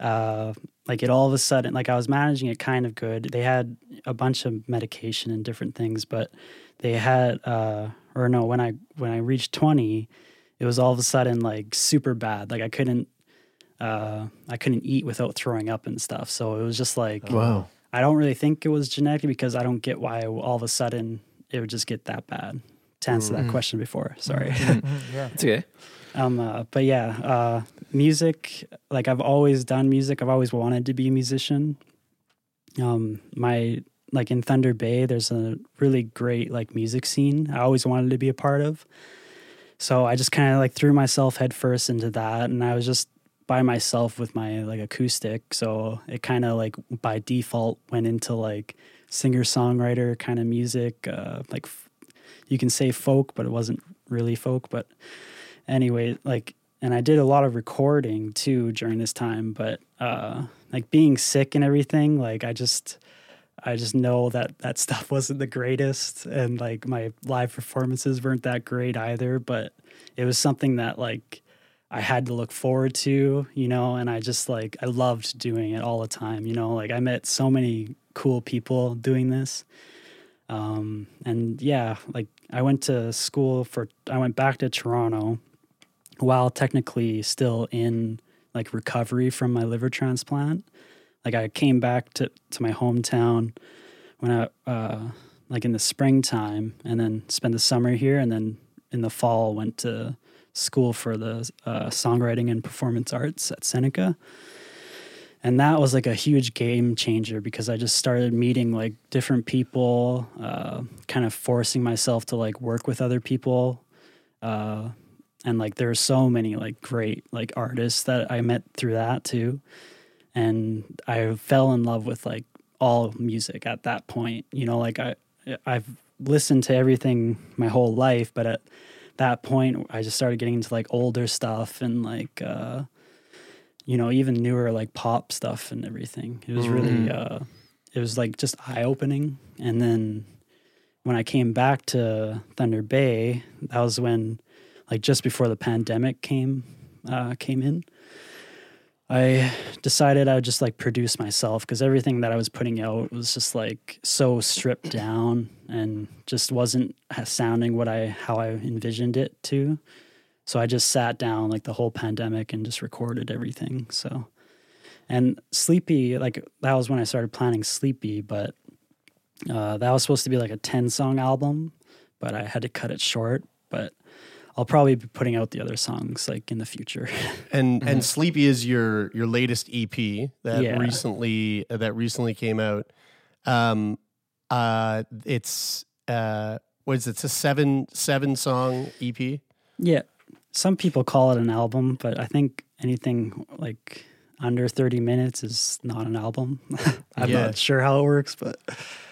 Speaker 3: uh, like it all of a sudden, like I was managing it kind of good. They had a bunch of medication and different things, but they had, uh, or no, when I when I reached twenty, it was all of a sudden like super bad. Like I couldn't, uh, I couldn't eat without throwing up and stuff. So it was just like,
Speaker 4: Wow.
Speaker 3: I don't really think it was genetic because I don't get why all of a sudden it would just get that bad. To answer that question before, sorry.
Speaker 4: yeah It's okay.
Speaker 3: um, uh, but yeah, uh, music. Like I've always done music. I've always wanted to be a musician. Um, my like in Thunder Bay, there's a really great like music scene. I always wanted to be a part of. So I just kind of like threw myself headfirst into that, and I was just by myself with my like acoustic. So it kind of like by default went into like singer songwriter kind of music, uh, like f- you can say folk, but it wasn't really folk. But anyway, like, and I did a lot of recording too during this time. But uh, like being sick and everything, like I just. I just know that that stuff wasn't the greatest, and like my live performances weren't that great either. But it was something that like I had to look forward to, you know, and I just like I loved doing it all the time, you know. Like I met so many cool people doing this, um, and yeah, like I went to school for I went back to Toronto while technically still in like recovery from my liver transplant. Like I came back to, to my hometown when I uh, like in the springtime, and then spent the summer here, and then in the fall went to school for the uh, songwriting and performance arts at Seneca. And that was like a huge game changer because I just started meeting like different people, uh, kind of forcing myself to like work with other people. Uh, and like there are so many like great like artists that I met through that too. And I fell in love with like all music at that point. You know, like I I've listened to everything my whole life, but at that point I just started getting into like older stuff and like uh you know, even newer like pop stuff and everything. It was really, uh, it was like just eye opening. And then when I came back to Thunder Bay, that was when, like, just before the pandemic came uh, came in. I decided I would just like produce myself because everything that I was putting out was just like so stripped down and just wasn't sounding what I how I envisioned it to. So I just sat down like the whole pandemic and just recorded everything. So and Sleepy, like that was when I started planning Sleepy, but uh, that was supposed to be like a 10 song album, but I had to cut it short. But I'll probably be putting out the other songs like in the future.
Speaker 2: And and Sleepy is your your latest EP that
Speaker 3: Yeah.
Speaker 2: recently uh, that recently came out. Um, uh, it's uh, what is it? It's a seven seven song EP.
Speaker 3: yeah. Some people call it an album, but I think anything like under 30 minutes is not an album. I'm
Speaker 2: Yeah.
Speaker 3: not sure how it works, but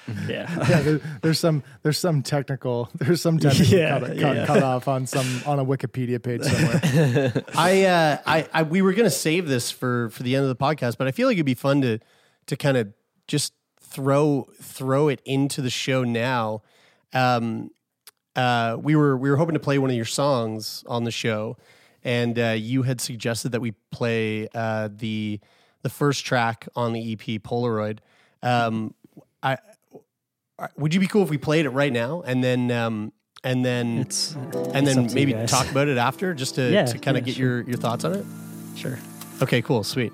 Speaker 3: yeah.
Speaker 5: yeah, there, there's some there's some technical there's some technical
Speaker 3: Yeah,
Speaker 5: cut, cut,
Speaker 3: yeah.
Speaker 5: cut off on some on a Wikipedia page somewhere.
Speaker 2: I, uh, I, I, we were going to save this for for the end of the podcast, but I feel like it'd be fun to to kind of just throw throw it into the show now. Um, uh, we were we were hoping to play one of your songs on the show, and uh, you had suggested that we play uh, the the first track on the EP Polaroid. Um, I would you be cool if we played it right now and then um, and then
Speaker 3: It's
Speaker 2: and
Speaker 3: it's
Speaker 2: then
Speaker 3: up to you
Speaker 2: maybe talk about it after just to,
Speaker 3: Yeah,
Speaker 2: to kind of
Speaker 3: yeah,
Speaker 2: get
Speaker 3: sure.
Speaker 2: your, your thoughts on it?
Speaker 3: Sure.
Speaker 2: Okay, cool, sweet.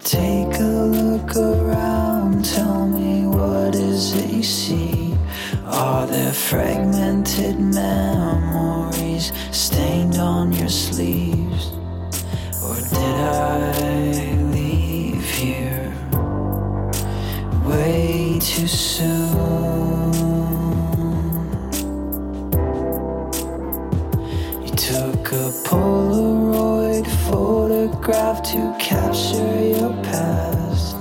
Speaker 7: Take a look around, tell me what is it you see? Are there fragmented memories stained on your sleeves? Or did I way too soon? You took a Polaroid photograph to capture your past.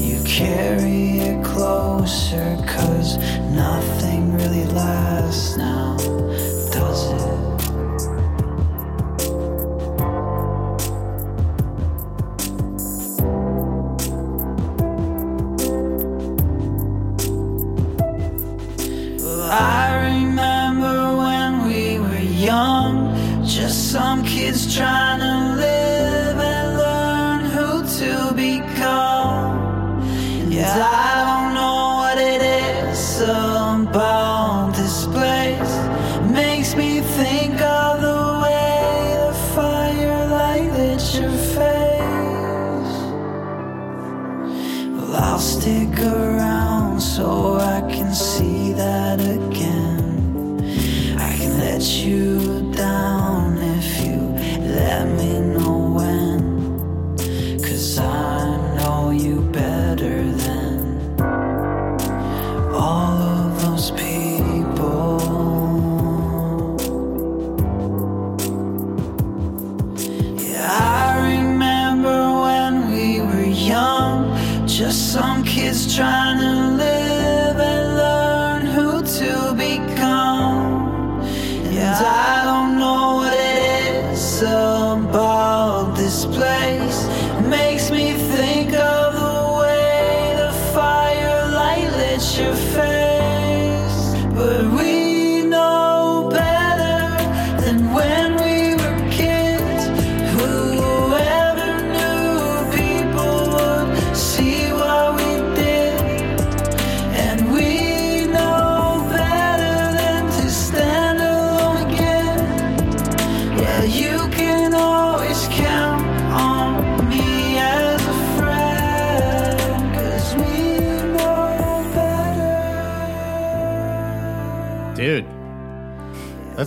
Speaker 7: You carry it closer, cause nothing really lasts now, some kids trying to live and learn who to become. And I don't know what it is about this place. Makes me think of the way the firelight lit your face. Well, I'll stick around so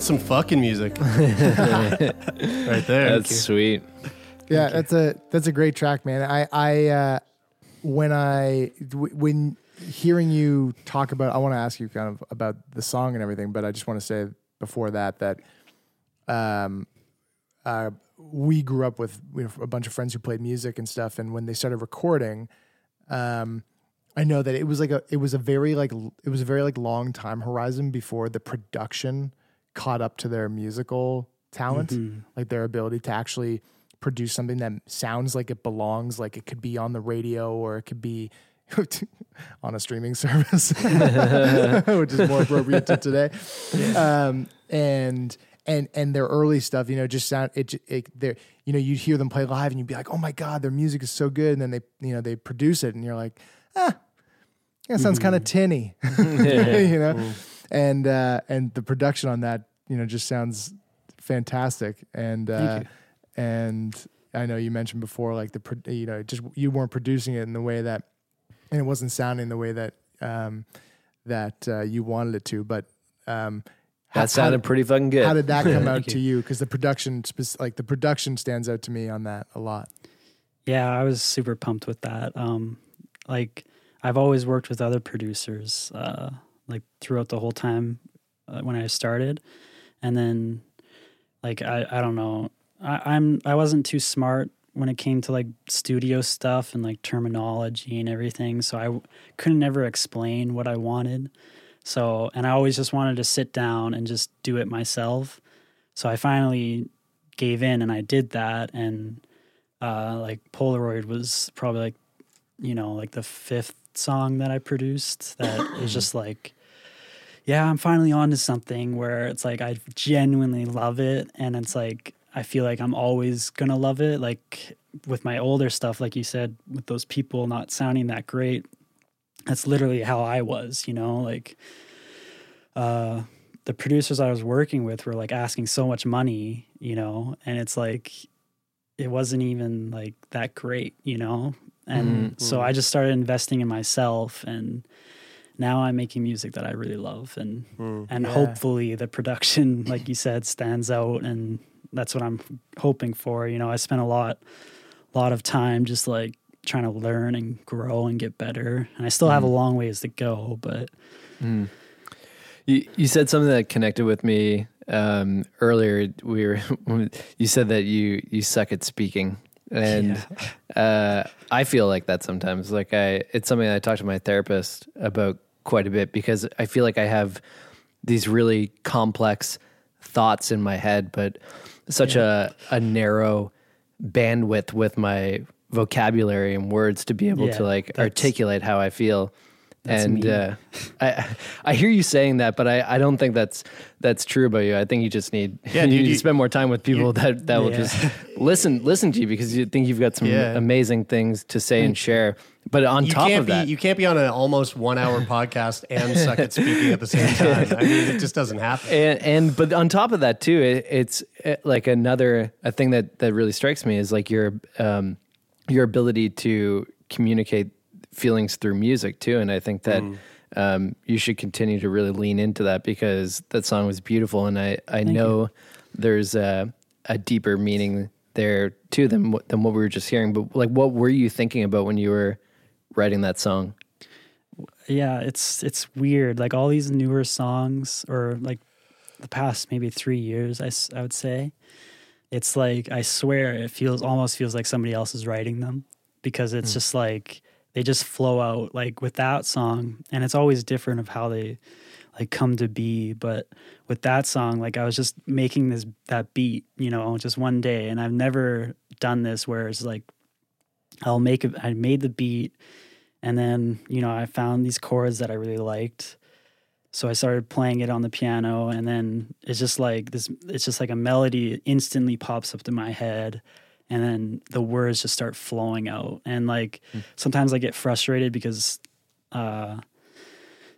Speaker 7: some
Speaker 2: fucking music. right there.
Speaker 4: That's sweet.
Speaker 5: Yeah, that's a that's a great track, man. I I uh, when I w- when hearing you talk about, I want to ask you kind of about the song and everything, but I just want to say before that that um uh we grew up with we have a bunch of friends who played music and stuff, and when they started recording, um. I know that it was like a it was a very like it was a very like long time horizon before the production caught up to their musical talent, like their ability to actually produce something that sounds like it belongs, like it could be on the radio or it could be on a streaming service, which is more appropriate to today. Um, and and and their early stuff, you know, just sound it. it they're you know, you'd hear them play live, and you'd be like, "Oh my god, their music is so good!" And then they, you know, they produce it, and you're like, "Ah, that sounds kind of tinny," you know. And uh, and the production on that, you know, just sounds fantastic. And uh, and I know you mentioned before, like the pro- you know, just you weren't producing it in the way that, and it wasn't sounding the way that um, that uh, you wanted it to, but. Um, how-
Speaker 4: That sounded pretty fucking good.
Speaker 5: how did that come out to you? Because the production, like the production, stands out to me on that a lot.
Speaker 3: Yeah, I was super pumped with that. Um, like I've always worked with other producers, uh, like throughout the whole time uh, when I started, and then like I, I don't know, I, I'm I wasn't too smart when it came to like studio stuff and like terminology and everything, so I w- couldn't ever explain what I wanted. So, and I always just wanted to sit down and just do it myself. So I finally gave in and I did that and uh, like Polaroid was probably like, you know, like the fifth song that I produced that is just like, yeah, I'm finally on to something where it's like I genuinely love it. And it's like, I feel like I'm always going to love it. Like with my older stuff, like you said, with those people not sounding that great, that's literally how I was, you know, like, uh, the producers I was working with were like asking so much money, you know, and it's like it wasn't even like that great, you know. And so I just started investing in myself and now I'm making music that I really love and and
Speaker 5: Yeah.
Speaker 3: hopefully the production like you said stands out and that's what I'm hoping for, you know. I spent a lot lot of time just like trying to learn and grow and get better. And I still have a long ways to go, but
Speaker 4: You, you said something that connected with me um, earlier. We were you said that you you suck at speaking, and uh, I feel like that sometimes. Like I, it's something I talk to my therapist about quite a bit because I feel like I have these really complex thoughts in my head, but such a a narrow bandwidth with my vocabulary and words to be able
Speaker 3: Yeah,
Speaker 4: to like articulate how I feel.
Speaker 3: That's
Speaker 4: and uh, I I hear you saying that, but I, I don't think that's that's true about you. I think you just need
Speaker 2: Yeah,
Speaker 4: you
Speaker 2: dude,
Speaker 4: need to spend more time with people that that will just listen listen to you because you think you've got some
Speaker 2: Yeah.
Speaker 4: amazing things to say and share. But on
Speaker 2: You
Speaker 4: top of
Speaker 2: be
Speaker 4: that,
Speaker 2: you can't be on an almost one hour podcast and suck at speaking at the same time. I mean, it just doesn't happen.
Speaker 4: and, and but on top of that too it, it's uh, like another a thing that that really strikes me is like your um your ability to communicate feelings through music too and i think that um you should continue to really lean into that because that song was beautiful and i i know there's a a deeper meaning there too than than what we were just hearing but like what were you thinking about when you were writing that song?
Speaker 3: Yeah, it's it's weird. Like all these newer songs, or like the past maybe three years, I, I would say, it's like I swear it feels almost feels like somebody else is writing them because it's just like they just flow out like with that song, and it's always different of how they like come to be. But with that song, like I was just making this that beat, you know, just one day, and I've never done this where it's like I'll make it. I made the beat, and then you know I found these chords that I really liked, so I started playing it on the piano, and then it's just like this. It's just like a melody instantly pops up to my head, and then the words just start flowing out. And like sometimes I get frustrated because uh,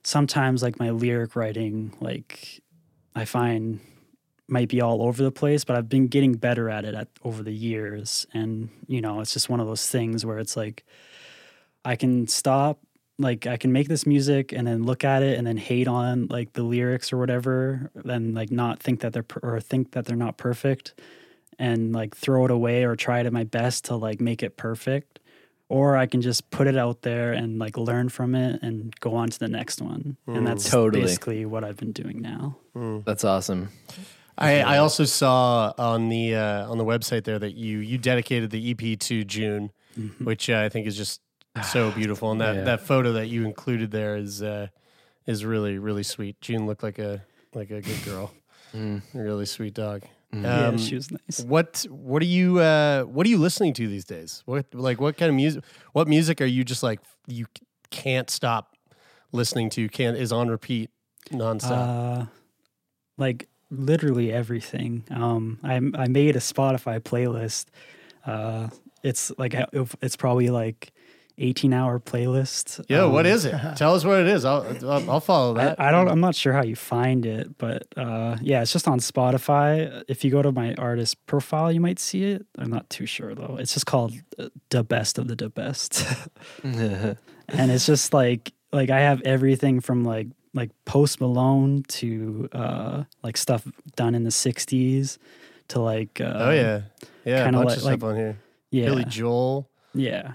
Speaker 3: sometimes like my lyric writing, like I find might be all over the place, but I've been getting better at it at, over the years. And, you know, it's just one of those things where it's like, I can stop, like, I can make this music and then look at it and then hate on like the lyrics or whatever, and like not think that they're, per- or think that they're not perfect and like throw it away or try to my best to like make it perfect. Or I can just put it out there and like learn from it and go on to the next one. And that's
Speaker 4: Totally.
Speaker 3: basically what I've been doing now.
Speaker 4: that's awesome
Speaker 2: I, I also saw on the uh, on the website there that you you dedicated the EP to June, which uh, I think is just so beautiful. And that,
Speaker 4: Yeah.
Speaker 2: that photo that you included there is uh, is really really sweet. June looked like a like a good girl, a really sweet dog.
Speaker 3: Yeah,
Speaker 2: Um,
Speaker 3: she was nice.
Speaker 2: What what are you uh, what are you listening to these days? What like what kind of music? What music are you just like you can't stop listening to? Can't is on repeat nonstop.
Speaker 3: Uh, like literally everything. Um, I I made a Spotify playlist. Uh, it's like it's probably like eighteen hour playlist.
Speaker 2: Yeah, what
Speaker 3: Um,
Speaker 2: is it? Tell us what it is. I'll I'll, I'll follow that.
Speaker 3: I don't. I'm not sure how you find it, but uh, yeah, it's just on Spotify. If you go to my artist profile, you might see it. I'm not too sure though. It's just called uh, "The Best of the The Best," and it's just like like I have everything from like like Post Malone to uh, like stuff done in the '60s to like uh,
Speaker 2: oh yeah, yeah.
Speaker 3: Kinda like-
Speaker 2: of
Speaker 3: like-
Speaker 2: stuff on here.
Speaker 3: yeah
Speaker 2: Billy Joel,
Speaker 3: yeah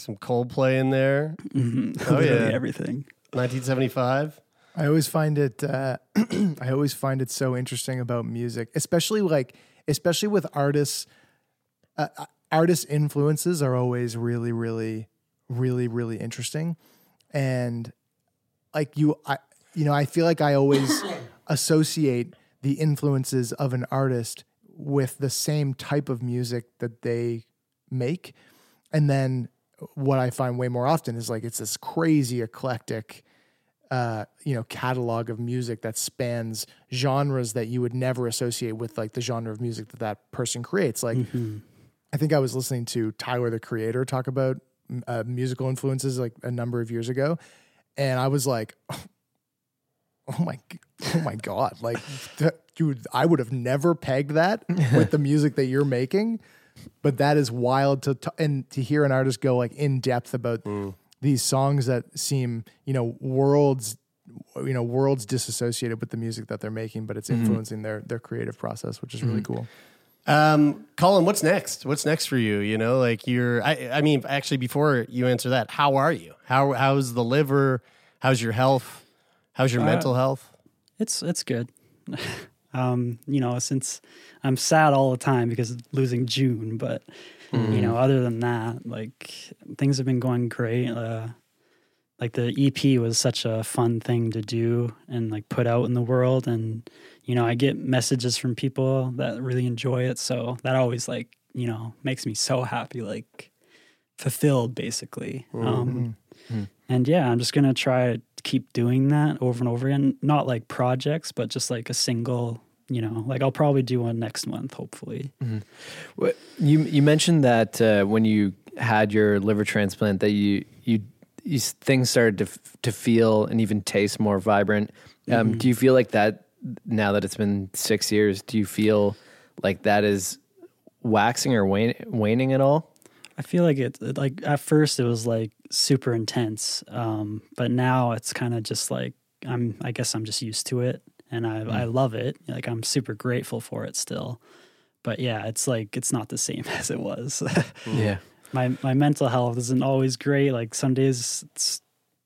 Speaker 2: some Coldplay in there.
Speaker 3: Mhm.
Speaker 2: Oh, yeah.
Speaker 3: everything.
Speaker 2: 1975.
Speaker 5: I always find it. Uh, I always find it so interesting about music, especially like, especially with artists. Uh, uh, artist influences are always really, really, really, really interesting, and like you, I, you know, I feel like I always associate the influences of an artist with the same type of music that they make, and then what I find way more often is like it's this crazy eclectic uh, you know, catalog of music that spans genres that you would never associate with like the genre of music that that person creates. Like, I think I was listening to Tyler the Creator talk about uh, musical influences like a number of years ago, and I was like, oh my, oh my god, like, th- dude, I would have never pegged that with the music that you're making. But that is wild to t- and to hear an artist go like in depth about these songs that seem you know worlds you know worlds disassociated with the music that they're making but it's influencing their their creative process which is really cool
Speaker 2: Um, Colin, what's next? What's next for you? You know, like you're. I, I mean, actually, before you answer that, how are you? How how's the liver? How's your health? How's your
Speaker 3: Uh,
Speaker 2: mental health?
Speaker 3: It's it's good. um, you know, since I'm sad all the time because of losing June, but you know, other than that, like things have been going great. Uh, like the EP was such a fun thing to do and like put out in the world, and you know, I get messages from people that really enjoy it, so that always like you know makes me so happy, like fulfilled basically. Um, and yeah, I'm just gonna try to keep doing that over and over again. Not like projects, but just like a single. You know, like I'll probably do one next month, hopefully.
Speaker 4: What- You you mentioned that uh, when you had your liver transplant, that you you, you things started to f- to feel and even taste more vibrant. Um, Do you feel like that now that it's been six years? Do you feel like that is waxing or wane, waning at all?
Speaker 3: I feel like it, it- like at first it was like super intense, um, but now it's kind of just like I'm. I guess I'm just used to it, and I I love it. Like I'm super grateful for it still. But yeah, it's like it's not the same as it was.
Speaker 4: Yeah.
Speaker 3: my my mental health isn't always great. Like some days it's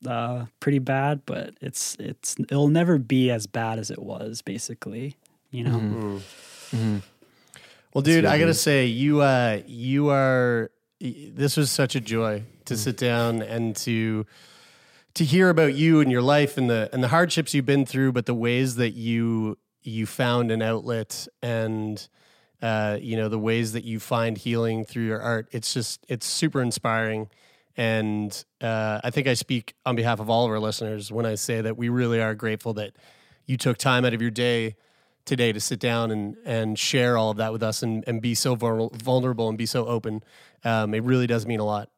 Speaker 3: uh, pretty bad, but it's it's it'll never be as bad as it was. Basically, you know.
Speaker 2: Well, dude, I gotta say, you uh, you are. This was such a joy to sit down and to to hear about you and your life and the and the hardships you've been through, but the ways that you you found an outlet and uh, you know the ways that you find healing through your art. It's just it's super inspiring, and uh, I think I speak on behalf of all of our listeners when I say that we really are grateful that you took time out of your day today to sit down and and share all of that with us and and be so vulnerable and be so open. Um, it really does mean a lot.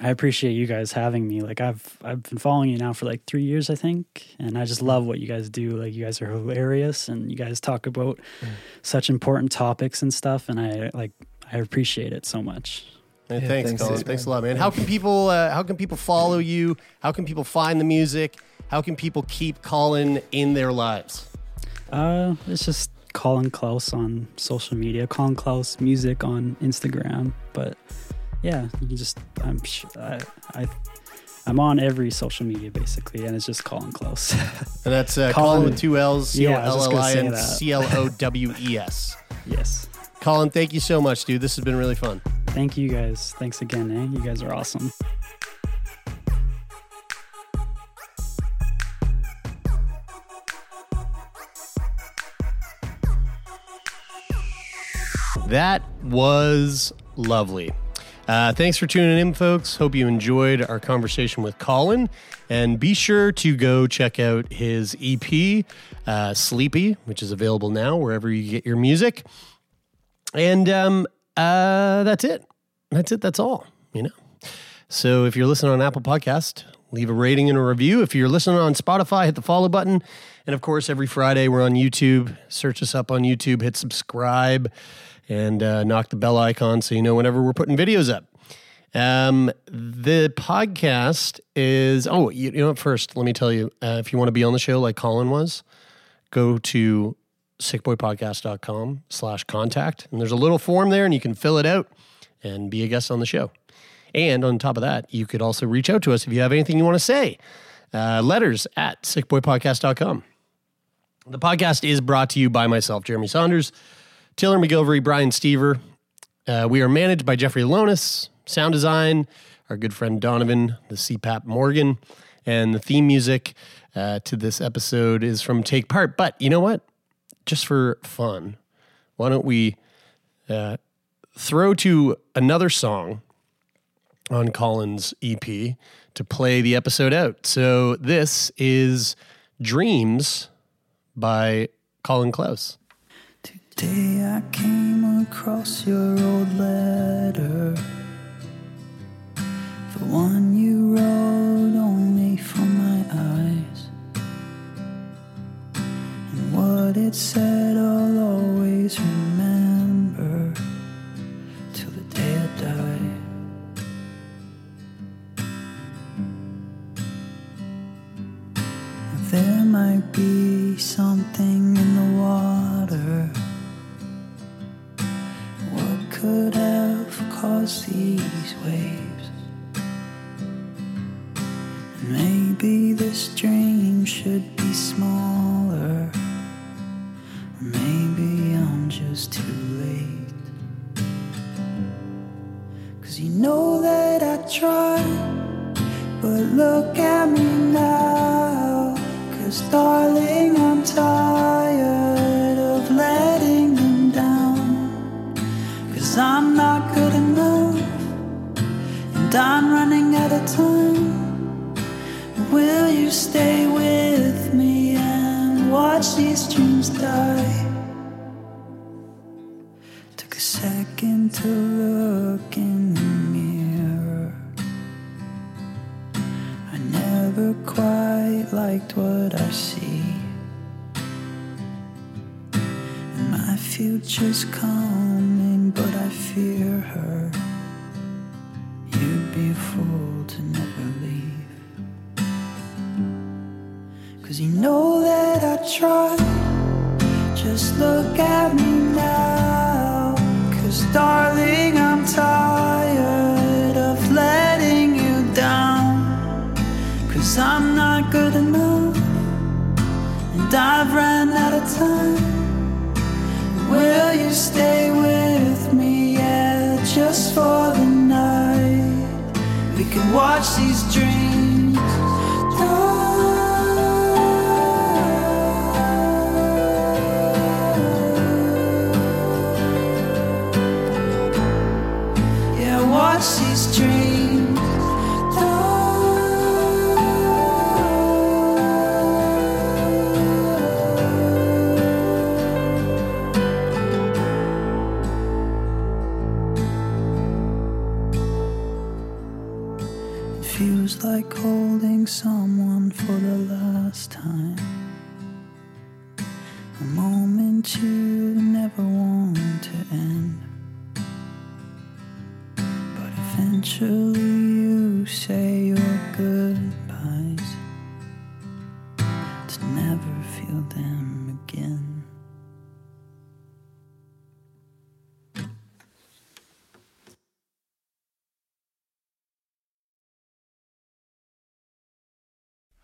Speaker 3: I appreciate you guys having me. Like I've I've been following you now for like three years, I think, and I just love what you guys do. Like you guys are hilarious, and you guys talk about such important topics and stuff, and I like I appreciate it so much.
Speaker 2: And
Speaker 4: Yeah,
Speaker 2: thanks,
Speaker 4: thanks,
Speaker 2: Colin.
Speaker 4: dude.
Speaker 2: Thanks a lot, man. How can people uh, how can people follow you? How can people find the music? How can people keep Colin in their lives?
Speaker 3: Uh, it's just Colin Clowes on social media, Colin Clowes Music on Instagram. But yeah, you can just I'm I, I I'm on every social media basically, and it's just Colin Clowes.
Speaker 2: And that's uh, Colin,
Speaker 3: Colin-
Speaker 2: with two L's, C O
Speaker 3: Yeah, I was
Speaker 2: L L I N. C L O W E S.
Speaker 3: yes.
Speaker 2: Colin, thank you so much, dude. This has been really fun.
Speaker 3: Thank you guys. Thanks again, eh? You guys are awesome.
Speaker 2: That was lovely. Uh, thanks for tuning in, folks. Hope you enjoyed our conversation with Colin. And be sure to go check out his EP, uh, Sleepy, which is available now wherever you get your music. And um, uh, that's it. That's it. That's all, you know. So if you're listening on Apple Podcast, leave a rating and a review. If you're listening on Spotify, hit the follow button. And of course, every Friday we're on YouTube. Search us up on YouTube, hit subscribe, and uh, knock the bell icon so you know whenever we're putting videos up. Um, the podcast is oh, you, you know? First, let me tell you, uh, if you want to be on the show like Colin was, go to sickboypodcast.com slash contact. And there's a little form there and you can fill it out and be a guest on the show. And on top of that, you could also reach out to us if you have anything you want to say. Uh, letters at sickboypodcast.com. The podcast is brought to you by myself, Jeremie Saunders, Taylor MacGillivary, Brian Stever. Uh, we are managed by Jeffrey Lonis, sound design, our good friend Donovan, the CPAP Morgan, and the theme music uh, to this episode is from Take Part. But you know what? Just for fun, why don't we uh, throw to another song on Colin's EP to play the episode out. So this is Dreams by Colin Clowes.
Speaker 7: Today I came across your old letter. The one you wrote only for my eyes. And what it said I'll always remember till the day I die. There might be something in the water. Could have caused these waves? Maybe this dream should be smaller. Or maybe I'm just too late. Cause you know that I tried, but look at me now. Cause darling, I'm tired Cause I'm not good enough, and I'm running out of time. Will you stay with me and watch these dreams die? Took a second to look in the mirror. I never quite liked what I see. And my future's I fear her. You'd be a fool to never leave. Cause you know that I tried. Just look at me now. Cause darling, I'm tired of letting you down. Cause I'm not good enough. And I've ran out of time. Will you stay with for the night. We can watch these dreams. Yeah,